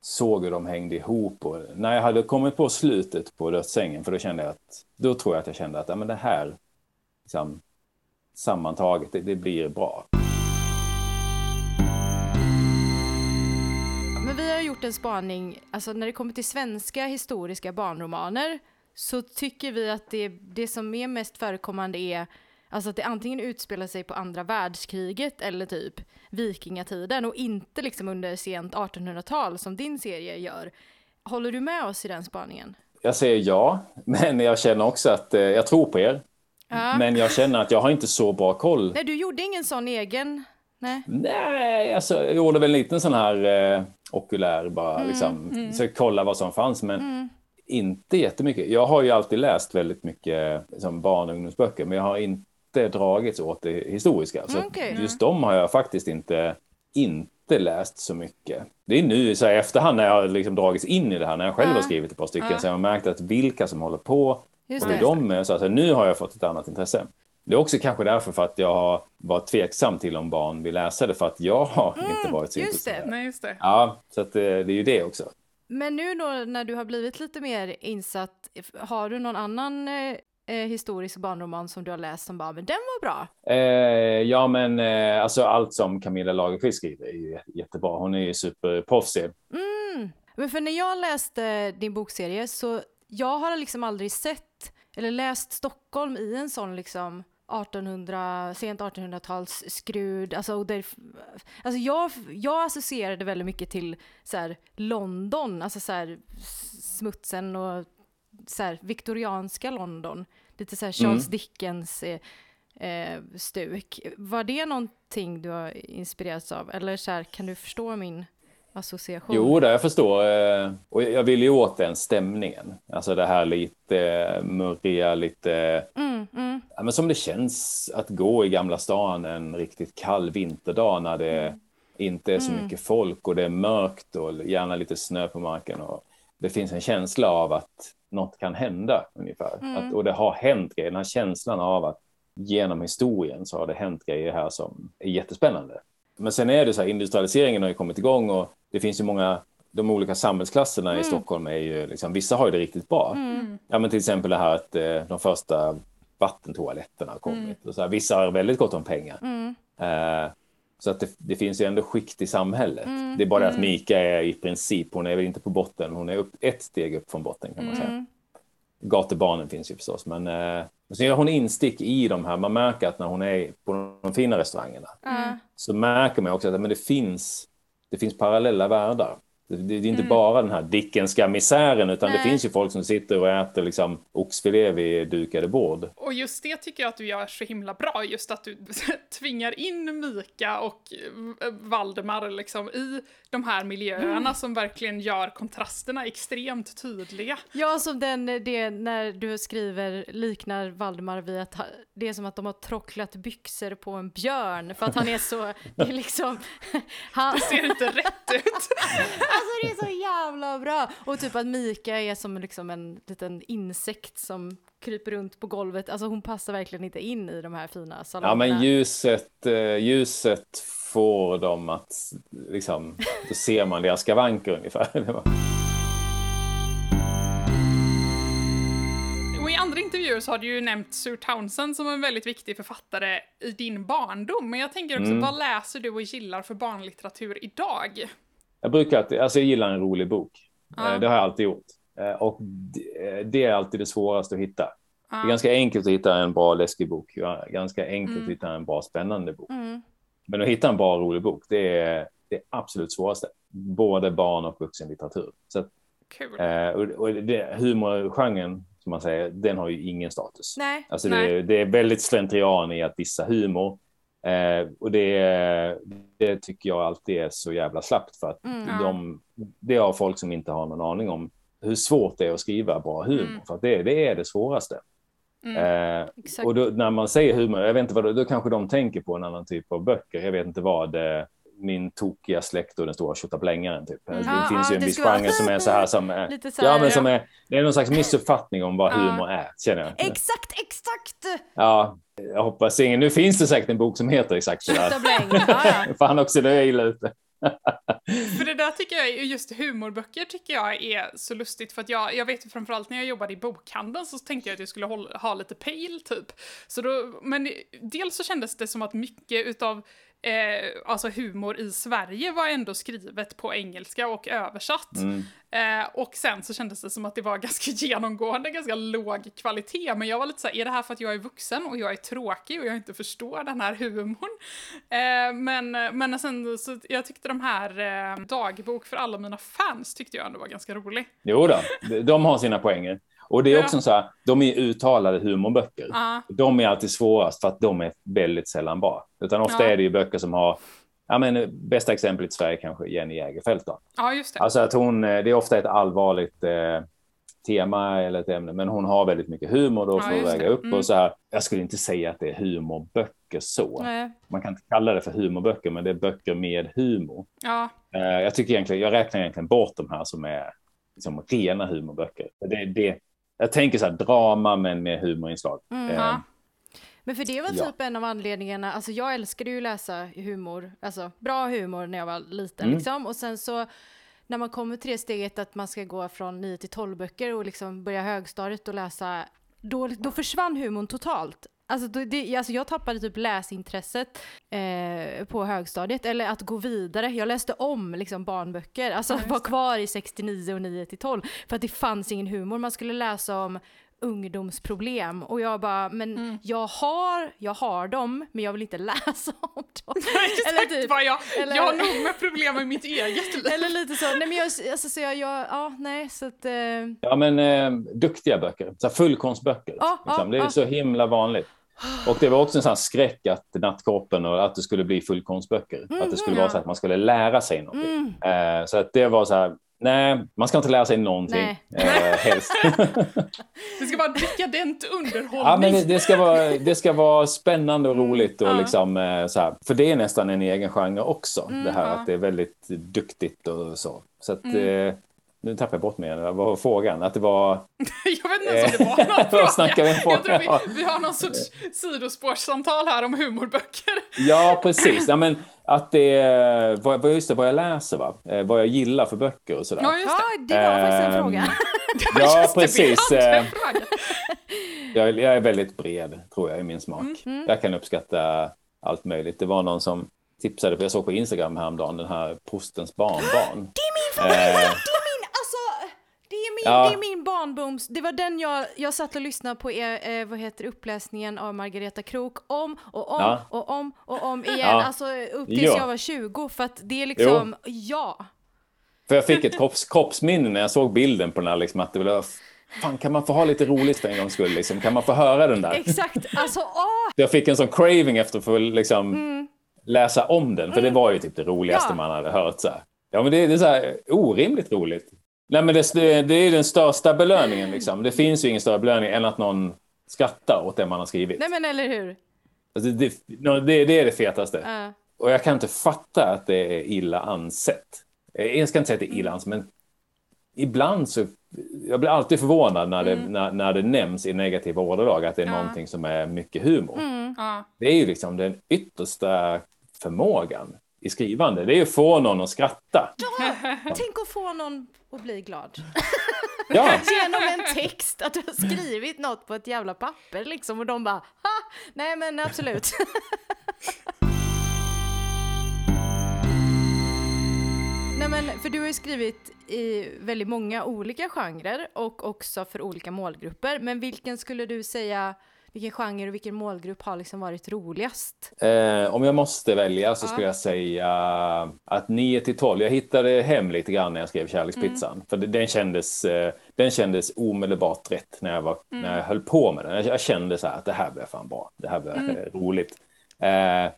såg hur de hängde ihop. Och när jag hade kommit på slutet på dödsängen, för då kände jag att, då tror jag att jag kände att ja, men det här, liksom, sammantaget, det, det blir bra. Gjort en spaning, alltså när det kommer till svenska historiska barnromaner så tycker vi att det, det som är mest förekommande är alltså att det antingen utspelar sig på andra världskriget eller typ vikingatiden och inte liksom under sent 1800-tal som din serie gör. Håller du med oss i den spaningen? Jag säger ja, men jag känner också att eh, jag tror på er. Ja. Men jag känner att jag har inte så bra koll. Nej, du gjorde ingen sån egen? Nej. Nej, alltså, jag gjorde väl en liten sån här eh, okulär bara, liksom, så kolla vad som fanns, men inte jättemycket. Jag har ju alltid läst väldigt mycket som barn och ungdomsböcker, men jag har inte dragits åt det historiska. Så Mm, okej. just de har jag faktiskt inte, inte läst så mycket. Det är nu så här, efterhand när jag har liksom dragits in i det här, när jag själv har skrivit ett par stycken, så jag har märkt att vilka som håller på Just och hur det. de är. Så alltså, nu har jag fått ett annat intresse. Det är också kanske därför för att jag har varit tveksam till om barn vill läsa det, för att jag har inte varit så Mm, just intresserad. det. Nej, just det. Ja, så att, eh, det är ju det också. Men nu då när du har blivit lite mer insatt, har du någon annan eh, eh, historisk barnroman som du har läst som bara, men den var bra? Eh, ja, men eh, alltså allt som Camilla Lagerqvist skriver är ju jättebra. Hon är ju superproffsig. Men för när jag läste din bokserie så jag har liksom aldrig sett eller läst Stockholm i en sån liksom 1800, sent 1800-tals skrud, alltså, där, alltså jag, jag associerade väldigt mycket till så här, London, alltså så här, smutsen och så här, viktorianska London, lite så här Charles Dickens eh, eh, stuk. Var det någonting du har inspirerats av, eller så här, kan du förstå min association? Jo, det jag förstår. Eh, och jag vill ju åt den stämningen. Alltså det här lite eh, murriga, lite... Mm, mm. Ja, men som det känns att gå i Gamla stan en riktigt kall vinterdag när det inte är så mycket folk och det är mörkt och gärna lite snö på marken. Och det finns en känsla av att något kan hända ungefär. Att, och det har hänt grejer. Den här känslan av att genom historien så har det hänt grejer här som är jättespännande. Men sen är det så här, industrialiseringen har ju kommit igång och det finns ju många, de olika samhällsklasserna i Stockholm är ju liksom, vissa har ju det riktigt bra. Ja men till exempel det här att eh, de första vattentoaletterna har kommit. Och så här, vissa har väldigt gott om pengar. Mm. Eh, så att det, det finns ju ändå skikt i samhället. Mm. Det är bara det att Mika är i princip, hon är väl inte på botten, hon är upp, ett steg upp från botten kan man säga. Mm. Gatubarnen finns ju förstås, men eh, sen gör hon instick i de här. Man märker att när hon är på de fina restaurangerna Ja. så märker man också att men det, finns, det finns parallella världar. Det, det, det är inte bara den här Dickenska misären utan det Nej. finns ju folk som sitter och äter liksom, oxfilé vid dukade bord. Och just det tycker jag att du gör så himla bra, just att du tvingar in Mika och Valdemar liksom i de här miljöerna som verkligen gör kontrasterna extremt tydliga. Ja, som den, det när du skriver liknar Valdemar vid att det är som att de har trocklat byxor på en björn för att han är så, det är liksom, han, Ser inte rätt ut. alltså det är så jävla bra! Och typ att Mika är som liksom en liten insekt som kryper runt på golvet, alltså hon passar verkligen inte in i de här fina Ja, salongerna. men ljuset, eh, ljuset får dem att, liksom, då ser man deras skavanker ungefär. Och i andra intervjuer så har du ju nämnt Sir Townsend som en väldigt viktig författare i din barndom. Men jag tänker också, vad läser du och gillar för barnlitteratur idag? Jag brukar alltså jag gillar en rolig bok. Ja. Eh, Det har jag alltid gjort. Eh, Och det- eh, det är alltid det svåraste att hitta. Det är ganska enkelt att hitta en bra läskig bok. Ganska enkelt att hitta en bra spännande bok. Mm. Men att hitta en bra rolig bok, det är det absolut svåraste. Både barn och vuxenlitteratur. Så att, Kul. eh, och, det, humorgenren, som man säger, den har ju ingen status. Nej, Alltså Nej. det, det är väldigt slentrian i att dissa humor. Eh, och det, det tycker jag alltid är så jävla slappt för att Mm. de, det har folk som inte har någon aning om hur svårt det är att skriva bra humor. Mm. För det, det är det svåraste. Mm. Eh, och då, när man säger humor, jag vet inte vad, då, kanske de tänker på en annan typ av böcker. Jag vet inte vad. Eh, min tokiga släkt och den stora tjottablängaren. Typ. Mm. Det Ja, finns ju en viss genre som är så här som... är- Lite så här, Ja, men som är, det är någon slags missuppfattning om vad humor är, känner jag. Exakt, exakt! Ja, jag hoppas ingen. Nu finns det säkert en bok som heter exakt så där. Tjottabläng, ja, ja. Fan också, det är jag illa ute. För det där tycker jag, just humorböcker tycker jag är så lustigt för att jag, jag vet ju framförallt när jag jobbade i bokhandeln så tänkte jag att jag skulle hålla, ha lite pejl typ. Så då, men dels så kändes det som att mycket utav eh, alltså humor i Sverige var ändå skrivet på engelska och översatt. Mm. Eh, och sen så kändes det som att det var ganska genomgående, ganska låg kvalitet. Men jag var lite så här, är det här för att jag är vuxen och jag är tråkig och jag inte förstår den här humorn? Eh, men, men sen så jag tyckte de här eh, dagbok för alla mina fans tyckte jag ändå var ganska rolig. Jo då, de har sina poänger. Och det är också så här, de är uttalade humorböcker. Ja. De är alltid svårast för att de är väldigt sällan bra. Utan ofta Ja. är det ju böcker som har, ja men bästa exemplet i Sverige kanske Jenny Jägerfeld då. ja, just det. Alltså att hon, eh, det är ofta ett allvarligt eh, tema eller ett ämne, men hon har väldigt mycket humor då Ja, för att väga upp Mm. och så här. Jag skulle inte säga att det är humorböcker så. Nej. Man kan inte kalla det för humorböcker, men det är böcker med humor. Ja, Eh, jag tycker egentligen, jag räknar egentligen bort de här som är liksom rena humorböcker. Det, det, jag tänker så här, drama men med humorinslag. Mm. Eh, ja. Men för det var Ja. typ en av anledningarna, alltså jag älskade ju läsa humor, alltså bra humor när jag var liten Mm. liksom. Och sen så när man kommer till det steget att man ska gå från 9 till 12 böcker och liksom börja högstadiet och läsa, då, då försvann humorn totalt. Alltså, det, alltså jag tappade typ läsintresset eh, på högstadiet, eller att gå vidare. Jag läste om liksom barnböcker, alltså Ja, var kvar i 69 och 9 till 12. För att det fanns ingen humor, man skulle läsa om ungdomsproblem och jag bara, men Mm. jag har, jag har dem, men jag vill inte läsa om dem. Exakt typ- vad jag, eller- jag har nog med problem med mitt eget liv. Eller lite så, nej men jag, alltså, så jag, jag ja nej så att, eh, Ja, men eh, duktiga böcker. Så fullkonstböcker. Ja, liksom. ja, det är ja. så himla vanligt. Och det var också en sån här skräck att Nattkroppen och att det skulle bli fullkonstböcker. att det skulle mm, vara ja. så att man skulle lära sig någonting. mm, Eh, så att det var så här, nej, man ska inte lära sig någonting. Eh, helst. Det ska vara dekadent underhållning. ja, men det, det, ska vara, det ska vara spännande och roligt. Och ja. liksom, eh, så här. För det är nästan en egen genre också. det här ja. att det är väldigt duktigt och så. Så att, Mm. eh, nu tappade jag bort mig. Vad var frågan? Att det var... Jag vet inte ens om det var någon Vad fråga. snackar vi Jag tror vi, vi har någon sorts sidospårssamtal här om humorböcker. Ja, precis. Ja, men att det är, vad, vad- just det, vad jag läser, va? Eh, vad jag gillar för böcker och sådär. Ja, just det. ja det var faktiskt en Ehm, fråga. Ja, precis. eh, fråga. Jag, jag är väldigt bred, tror jag, i min smak. Mm. Jag kan uppskatta allt möjligt. Det var någon som tipsade, för jag såg på Instagram häromdagen, den här Prostens barnbarn. Det är min favorit! Eh. Det är min, alltså, det är min, Ja. det är min barnboms. Det var den jag, jag satt och lyssnade på, er, eh, vad heter uppläsningen av Margareta Krook om och om Ja. och om och om igen. Ja. Alltså upp tills Ja. jag var 20 för att det är liksom, ja. För jag fick ett kropps, kroppsminne när jag såg bilden på den här, liksom, att det var, fan kan man få ha lite roligt för en gångs skull, liksom? kan man få höra den där? Exakt, alltså åh! Jag fick en sån craving efter att få liksom, läsa om den, för det var ju typ det roligaste Mm. Ja. man hade hört. Så här. Ja, men det, det är så här orimligt roligt. Nej, men det, det, är den största belöningen. Liksom. Det finns ju ingen större belöning än att någon skrattar åt det man har skrivit. Nej men eller hur? Alltså, det, det, det, är det fetaste. Ja. Och jag kan inte fatta att det är illa ansett. Eh, Jag ska inte säga att det är illa ansett, men ibland så... Jag blir alltid förvånad när det, när, när det nämns i negativa ordalag att det är Ja. någonting som är mycket humor. Ja. Det är ju liksom den yttersta förmågan i skrivande. Det är ju att få någon att skratta. Tänk att få någon att bli glad. Ja, Genom en text, att du har skrivit något på ett jävla papper liksom och de bara ha! Nej men absolut. Nej men för du har ju skrivit i väldigt många olika genrer och också för olika målgrupper. Men vilken skulle du säga, vilken genre och vilken målgrupp har liksom varit roligast? eh, om jag måste välja så skulle jag säga att 9 till 12. Jag hittade hem lite grann när jag skrev Kärlekspizzan. För det- den kändes, eh, den kändes omedelbart rätt när jag, var, när jag höll på med den. Jag, kände så här att det här blir fan bra. Det här blir eh, roligt. Eh,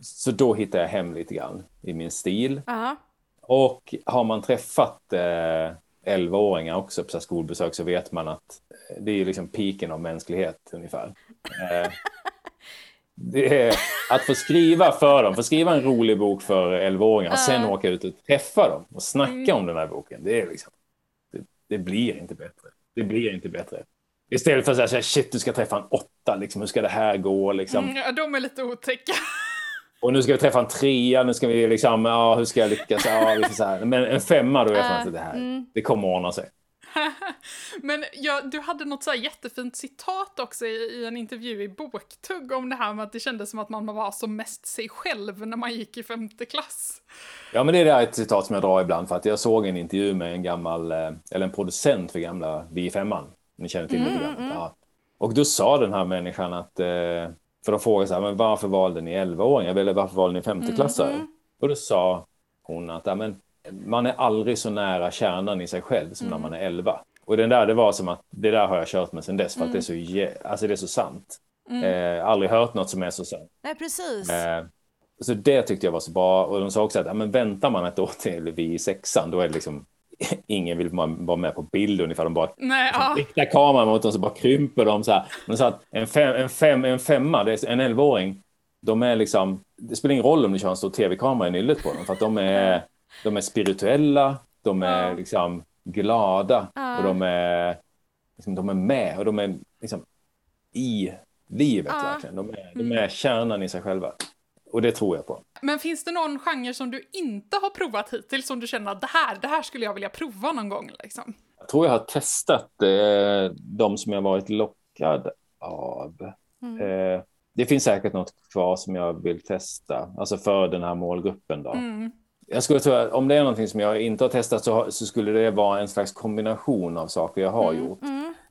så då hittade jag hem lite grann i min stil. Ja. Och har man träffat eh, 11-åringar också på skolbesök så vet man att det är ju liksom piken av mänsklighet ungefär. Eh, är att få skriva för dem, få skriva en rolig bok för 11-åringar och sen åka ut och träffa dem och snacka om den här boken. Det är liksom, det, det blir inte bättre. Det blir inte bättre. Istället för att säga shit du ska träffa en åtta, liksom, hur ska det här gå? Liksom. Mm, ja, de är lite otäcka. Och nu ska vi träffa en trea, nu ska vi liksom, ja hur ska jag lyckas? Ja, vi får så här. Men en femma då vet man att det här, det kommer att ordna sig. Men ja, du hade något så här jättefint citat också i, i en intervju i Boktugg om det här med att det kändes som att man var som mest sig själv när man gick i femte klass. Ja, men det är ett citat som jag drar ibland för att jag såg en intervju med en gammal, eh, eller en producent för gamla Vi 5 Ni känner till det programmet. Ja. Och då sa den här människan att, eh, för de frågade så här, men varför valde ni 11-åringar? Eller varför valde ni femteklassare? Och då sa hon att ja, men, man är aldrig så nära kärnan i sig själv som när man är 11. Och den där, det var som att det där har jag kört med sedan dess för att det är så, jä- alltså det är så sant. Eh, aldrig hört något som är så sant. Nej precis. Eh, så det tyckte jag var så bra. Och de sa också att ja, men väntar man ett år till vi i sexan, då är det liksom ingen vill vara med på bild ungefär. De bara Nej, ja. riktar kameran mot dem så bara krymper de så här. Men de sa att en, fem, en, fem, en femma, det är en 11-åring, de är liksom, det spelar ingen roll om du kör en stor tv-kamera i nyllet på dem, för att de är, de är spirituella, de är liksom glada och de är, liksom, de är med och de är liksom i livet verkligen. De är, de är kärnan i sig själva. Och det tror jag på. Men finns det någon genre som du inte har provat hittills som du känner att det här, det här skulle jag vilja prova någon gång liksom? Jag tror jag har testat eh, de som jag varit lockad av. Eh, det finns säkert något kvar som jag vill testa, alltså för den här målgruppen. Då. Jag skulle tro att om det är någonting som jag inte har testat så, så skulle det vara en slags kombination av saker jag har gjort.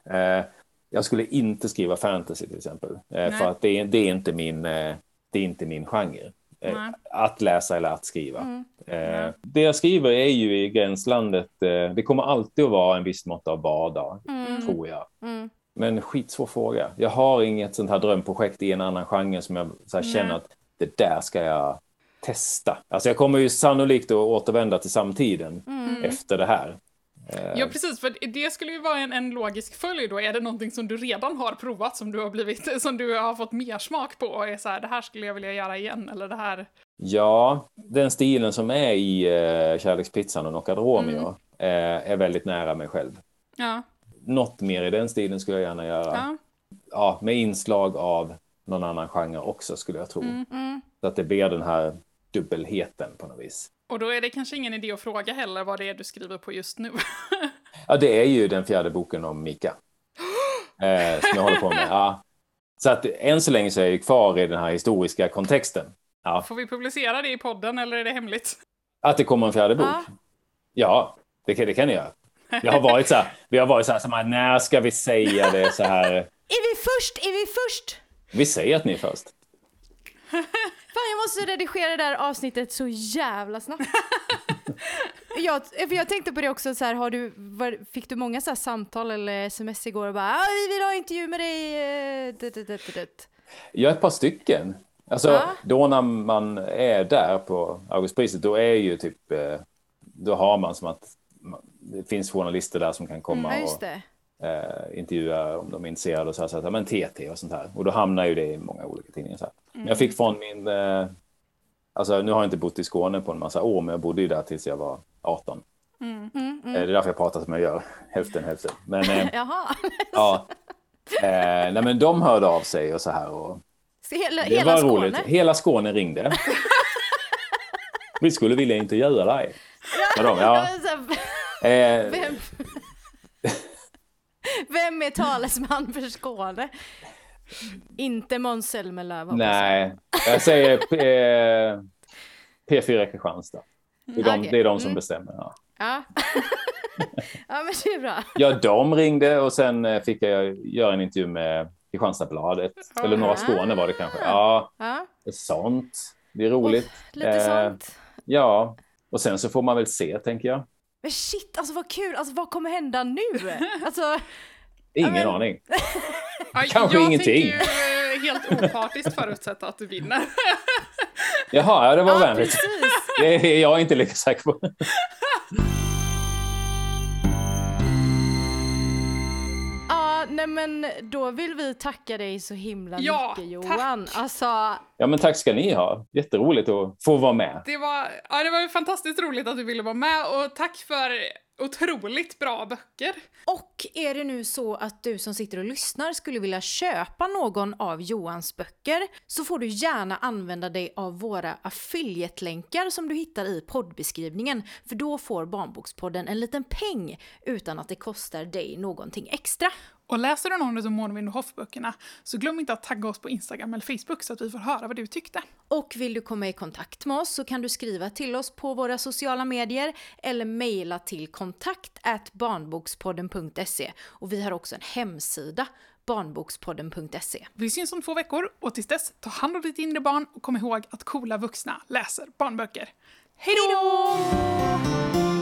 Eh, jag skulle inte skriva fantasy till exempel, eh, för att det, är- det, är inte min, eh, det är inte min genre. Eh, att läsa eller att skriva. Eh, det jag skriver är ju i gränslandet, eh, det kommer alltid att vara en viss mått av vardag, tror jag. Mm. Men skitsvår fråga. Jag har inget sånt här drömprojekt i en annan genre som jag känner att det där ska jag testa. Alltså jag kommer ju sannolikt att återvända till samtiden efter det här. Eh, Ja, precis, för det skulle ju vara en, en logisk följd då. Är det någonting som du redan har provat, som du har blivit, som du har fått mer smak på och är så här, det här skulle jag vilja göra igen, eller det här... Ja, den stilen som är i uh, Kärlekspizzan och Knockad Romeo eh, är väldigt nära mig själv. Ja, Något mer i den stilen skulle jag gärna göra. ja. Ja, med inslag av någon annan genre också skulle jag tro. Mm. Så att det blir den här dubbelheten på något vis. Och då är det kanske ingen idé att fråga heller vad det är du skriver på just nu. Ja, det är ju den fjärde boken om Mika. Eh, som jag håller på med. Ja. Så att än så länge så är jag kvar i den här historiska kontexten. Ja. Får vi publicera det i podden eller är det hemligt? Att det kommer en fjärde bok? Ja. Ja, det kan, det kan ni göra. Jag har varit så här, vi har varit så här, så här, när ska vi säga det så här? Är vi först? Är vi först? Vi säger att ni är först. Fan, jag måste redigera det där avsnittet så jävla snabbt. jag, för jag tänkte på det också, så här, har du, var, fick du många så här samtal eller sms igår och bara ah, vi vill ha intervju med dig? det, det, det. Ja, ett par stycken. Alltså, Ja. då när man är där på Augustpriset, då är ju typ, eh, då har man som att det finns journalister där som kan komma just och. Eh, intervjua om de är intresserade och så här, så ja, men TT och sånt här. Och då hamnar ju det i många olika tidningar. Så här. Men Jag fick från min, eh, alltså nu har jag inte bott i Skåne på en massa år, men jag bodde ju där tills jag var 18. Mm, Eh, Det är därför jag pratar som jag gör, hälften hälften. Men eh, Jaha. ja, eh, nej, men de hörde av sig och så här. Och, Så hela, det hela var Skåne? roligt. Hela Skåne ringde. Vi skulle vilja intervjua dig. Ja, de, ja. Här, Eh, Vem, är talesman för Skåne? Inte Måns Zelmerlöw. nej, jag säger P- eh, P4 Kristianstad. Det är de, Okej. det är de som Mm. bestämmer. Ja. Ja. ja, men det är bra. ja, de ringde och sen eh, fick jag göra en intervju med Kristianstadsbladet. Eller Norra Skåne var det kanske. Ja, Ja, sånt. Det är roligt. lite Eh, sånt. Ja, och sen så får man väl se, tänker jag. Men shit, alltså vad kul! Alltså vad kommer hända nu? Alltså, Ingen men- aning. Kanske jag ingenting. tänker ju eh, helt opartiskt förutsätta att du vinner. Jaha, ja, det var ja vänligt. precis. Det är jag inte lika säker på. Men då vill vi tacka dig så himla Ja, mycket Johan. Alltså, Ja, men tack ska ni ha. Jätteroligt att få vara med. Det var, ja, det var ju fantastiskt roligt att du ville vara med och tack för otroligt bra böcker. och är det nu så att du som sitter och lyssnar skulle vilja köpa någon av Johans böcker så får du gärna använda dig av våra affiliate-länkar som du hittar i poddbeskrivningen. För då får Barnbokspodden en liten peng utan att det kostar dig någonting extra. Och läser du någon av Månvind och Hoff-böckerna så glöm inte att tagga oss på Instagram eller Facebook så att vi får höra vad du tyckte. Och vill du komma i kontakt med oss så kan du skriva till oss på våra sociala medier eller mejla till kontakt barnbokspodden.se. Och vi har också en hemsida, barnbokspodden.se. Vi syns om två veckor och tills dess, ta hand om ditt inre barn och kom ihåg att coola vuxna läser barnböcker. Hej då!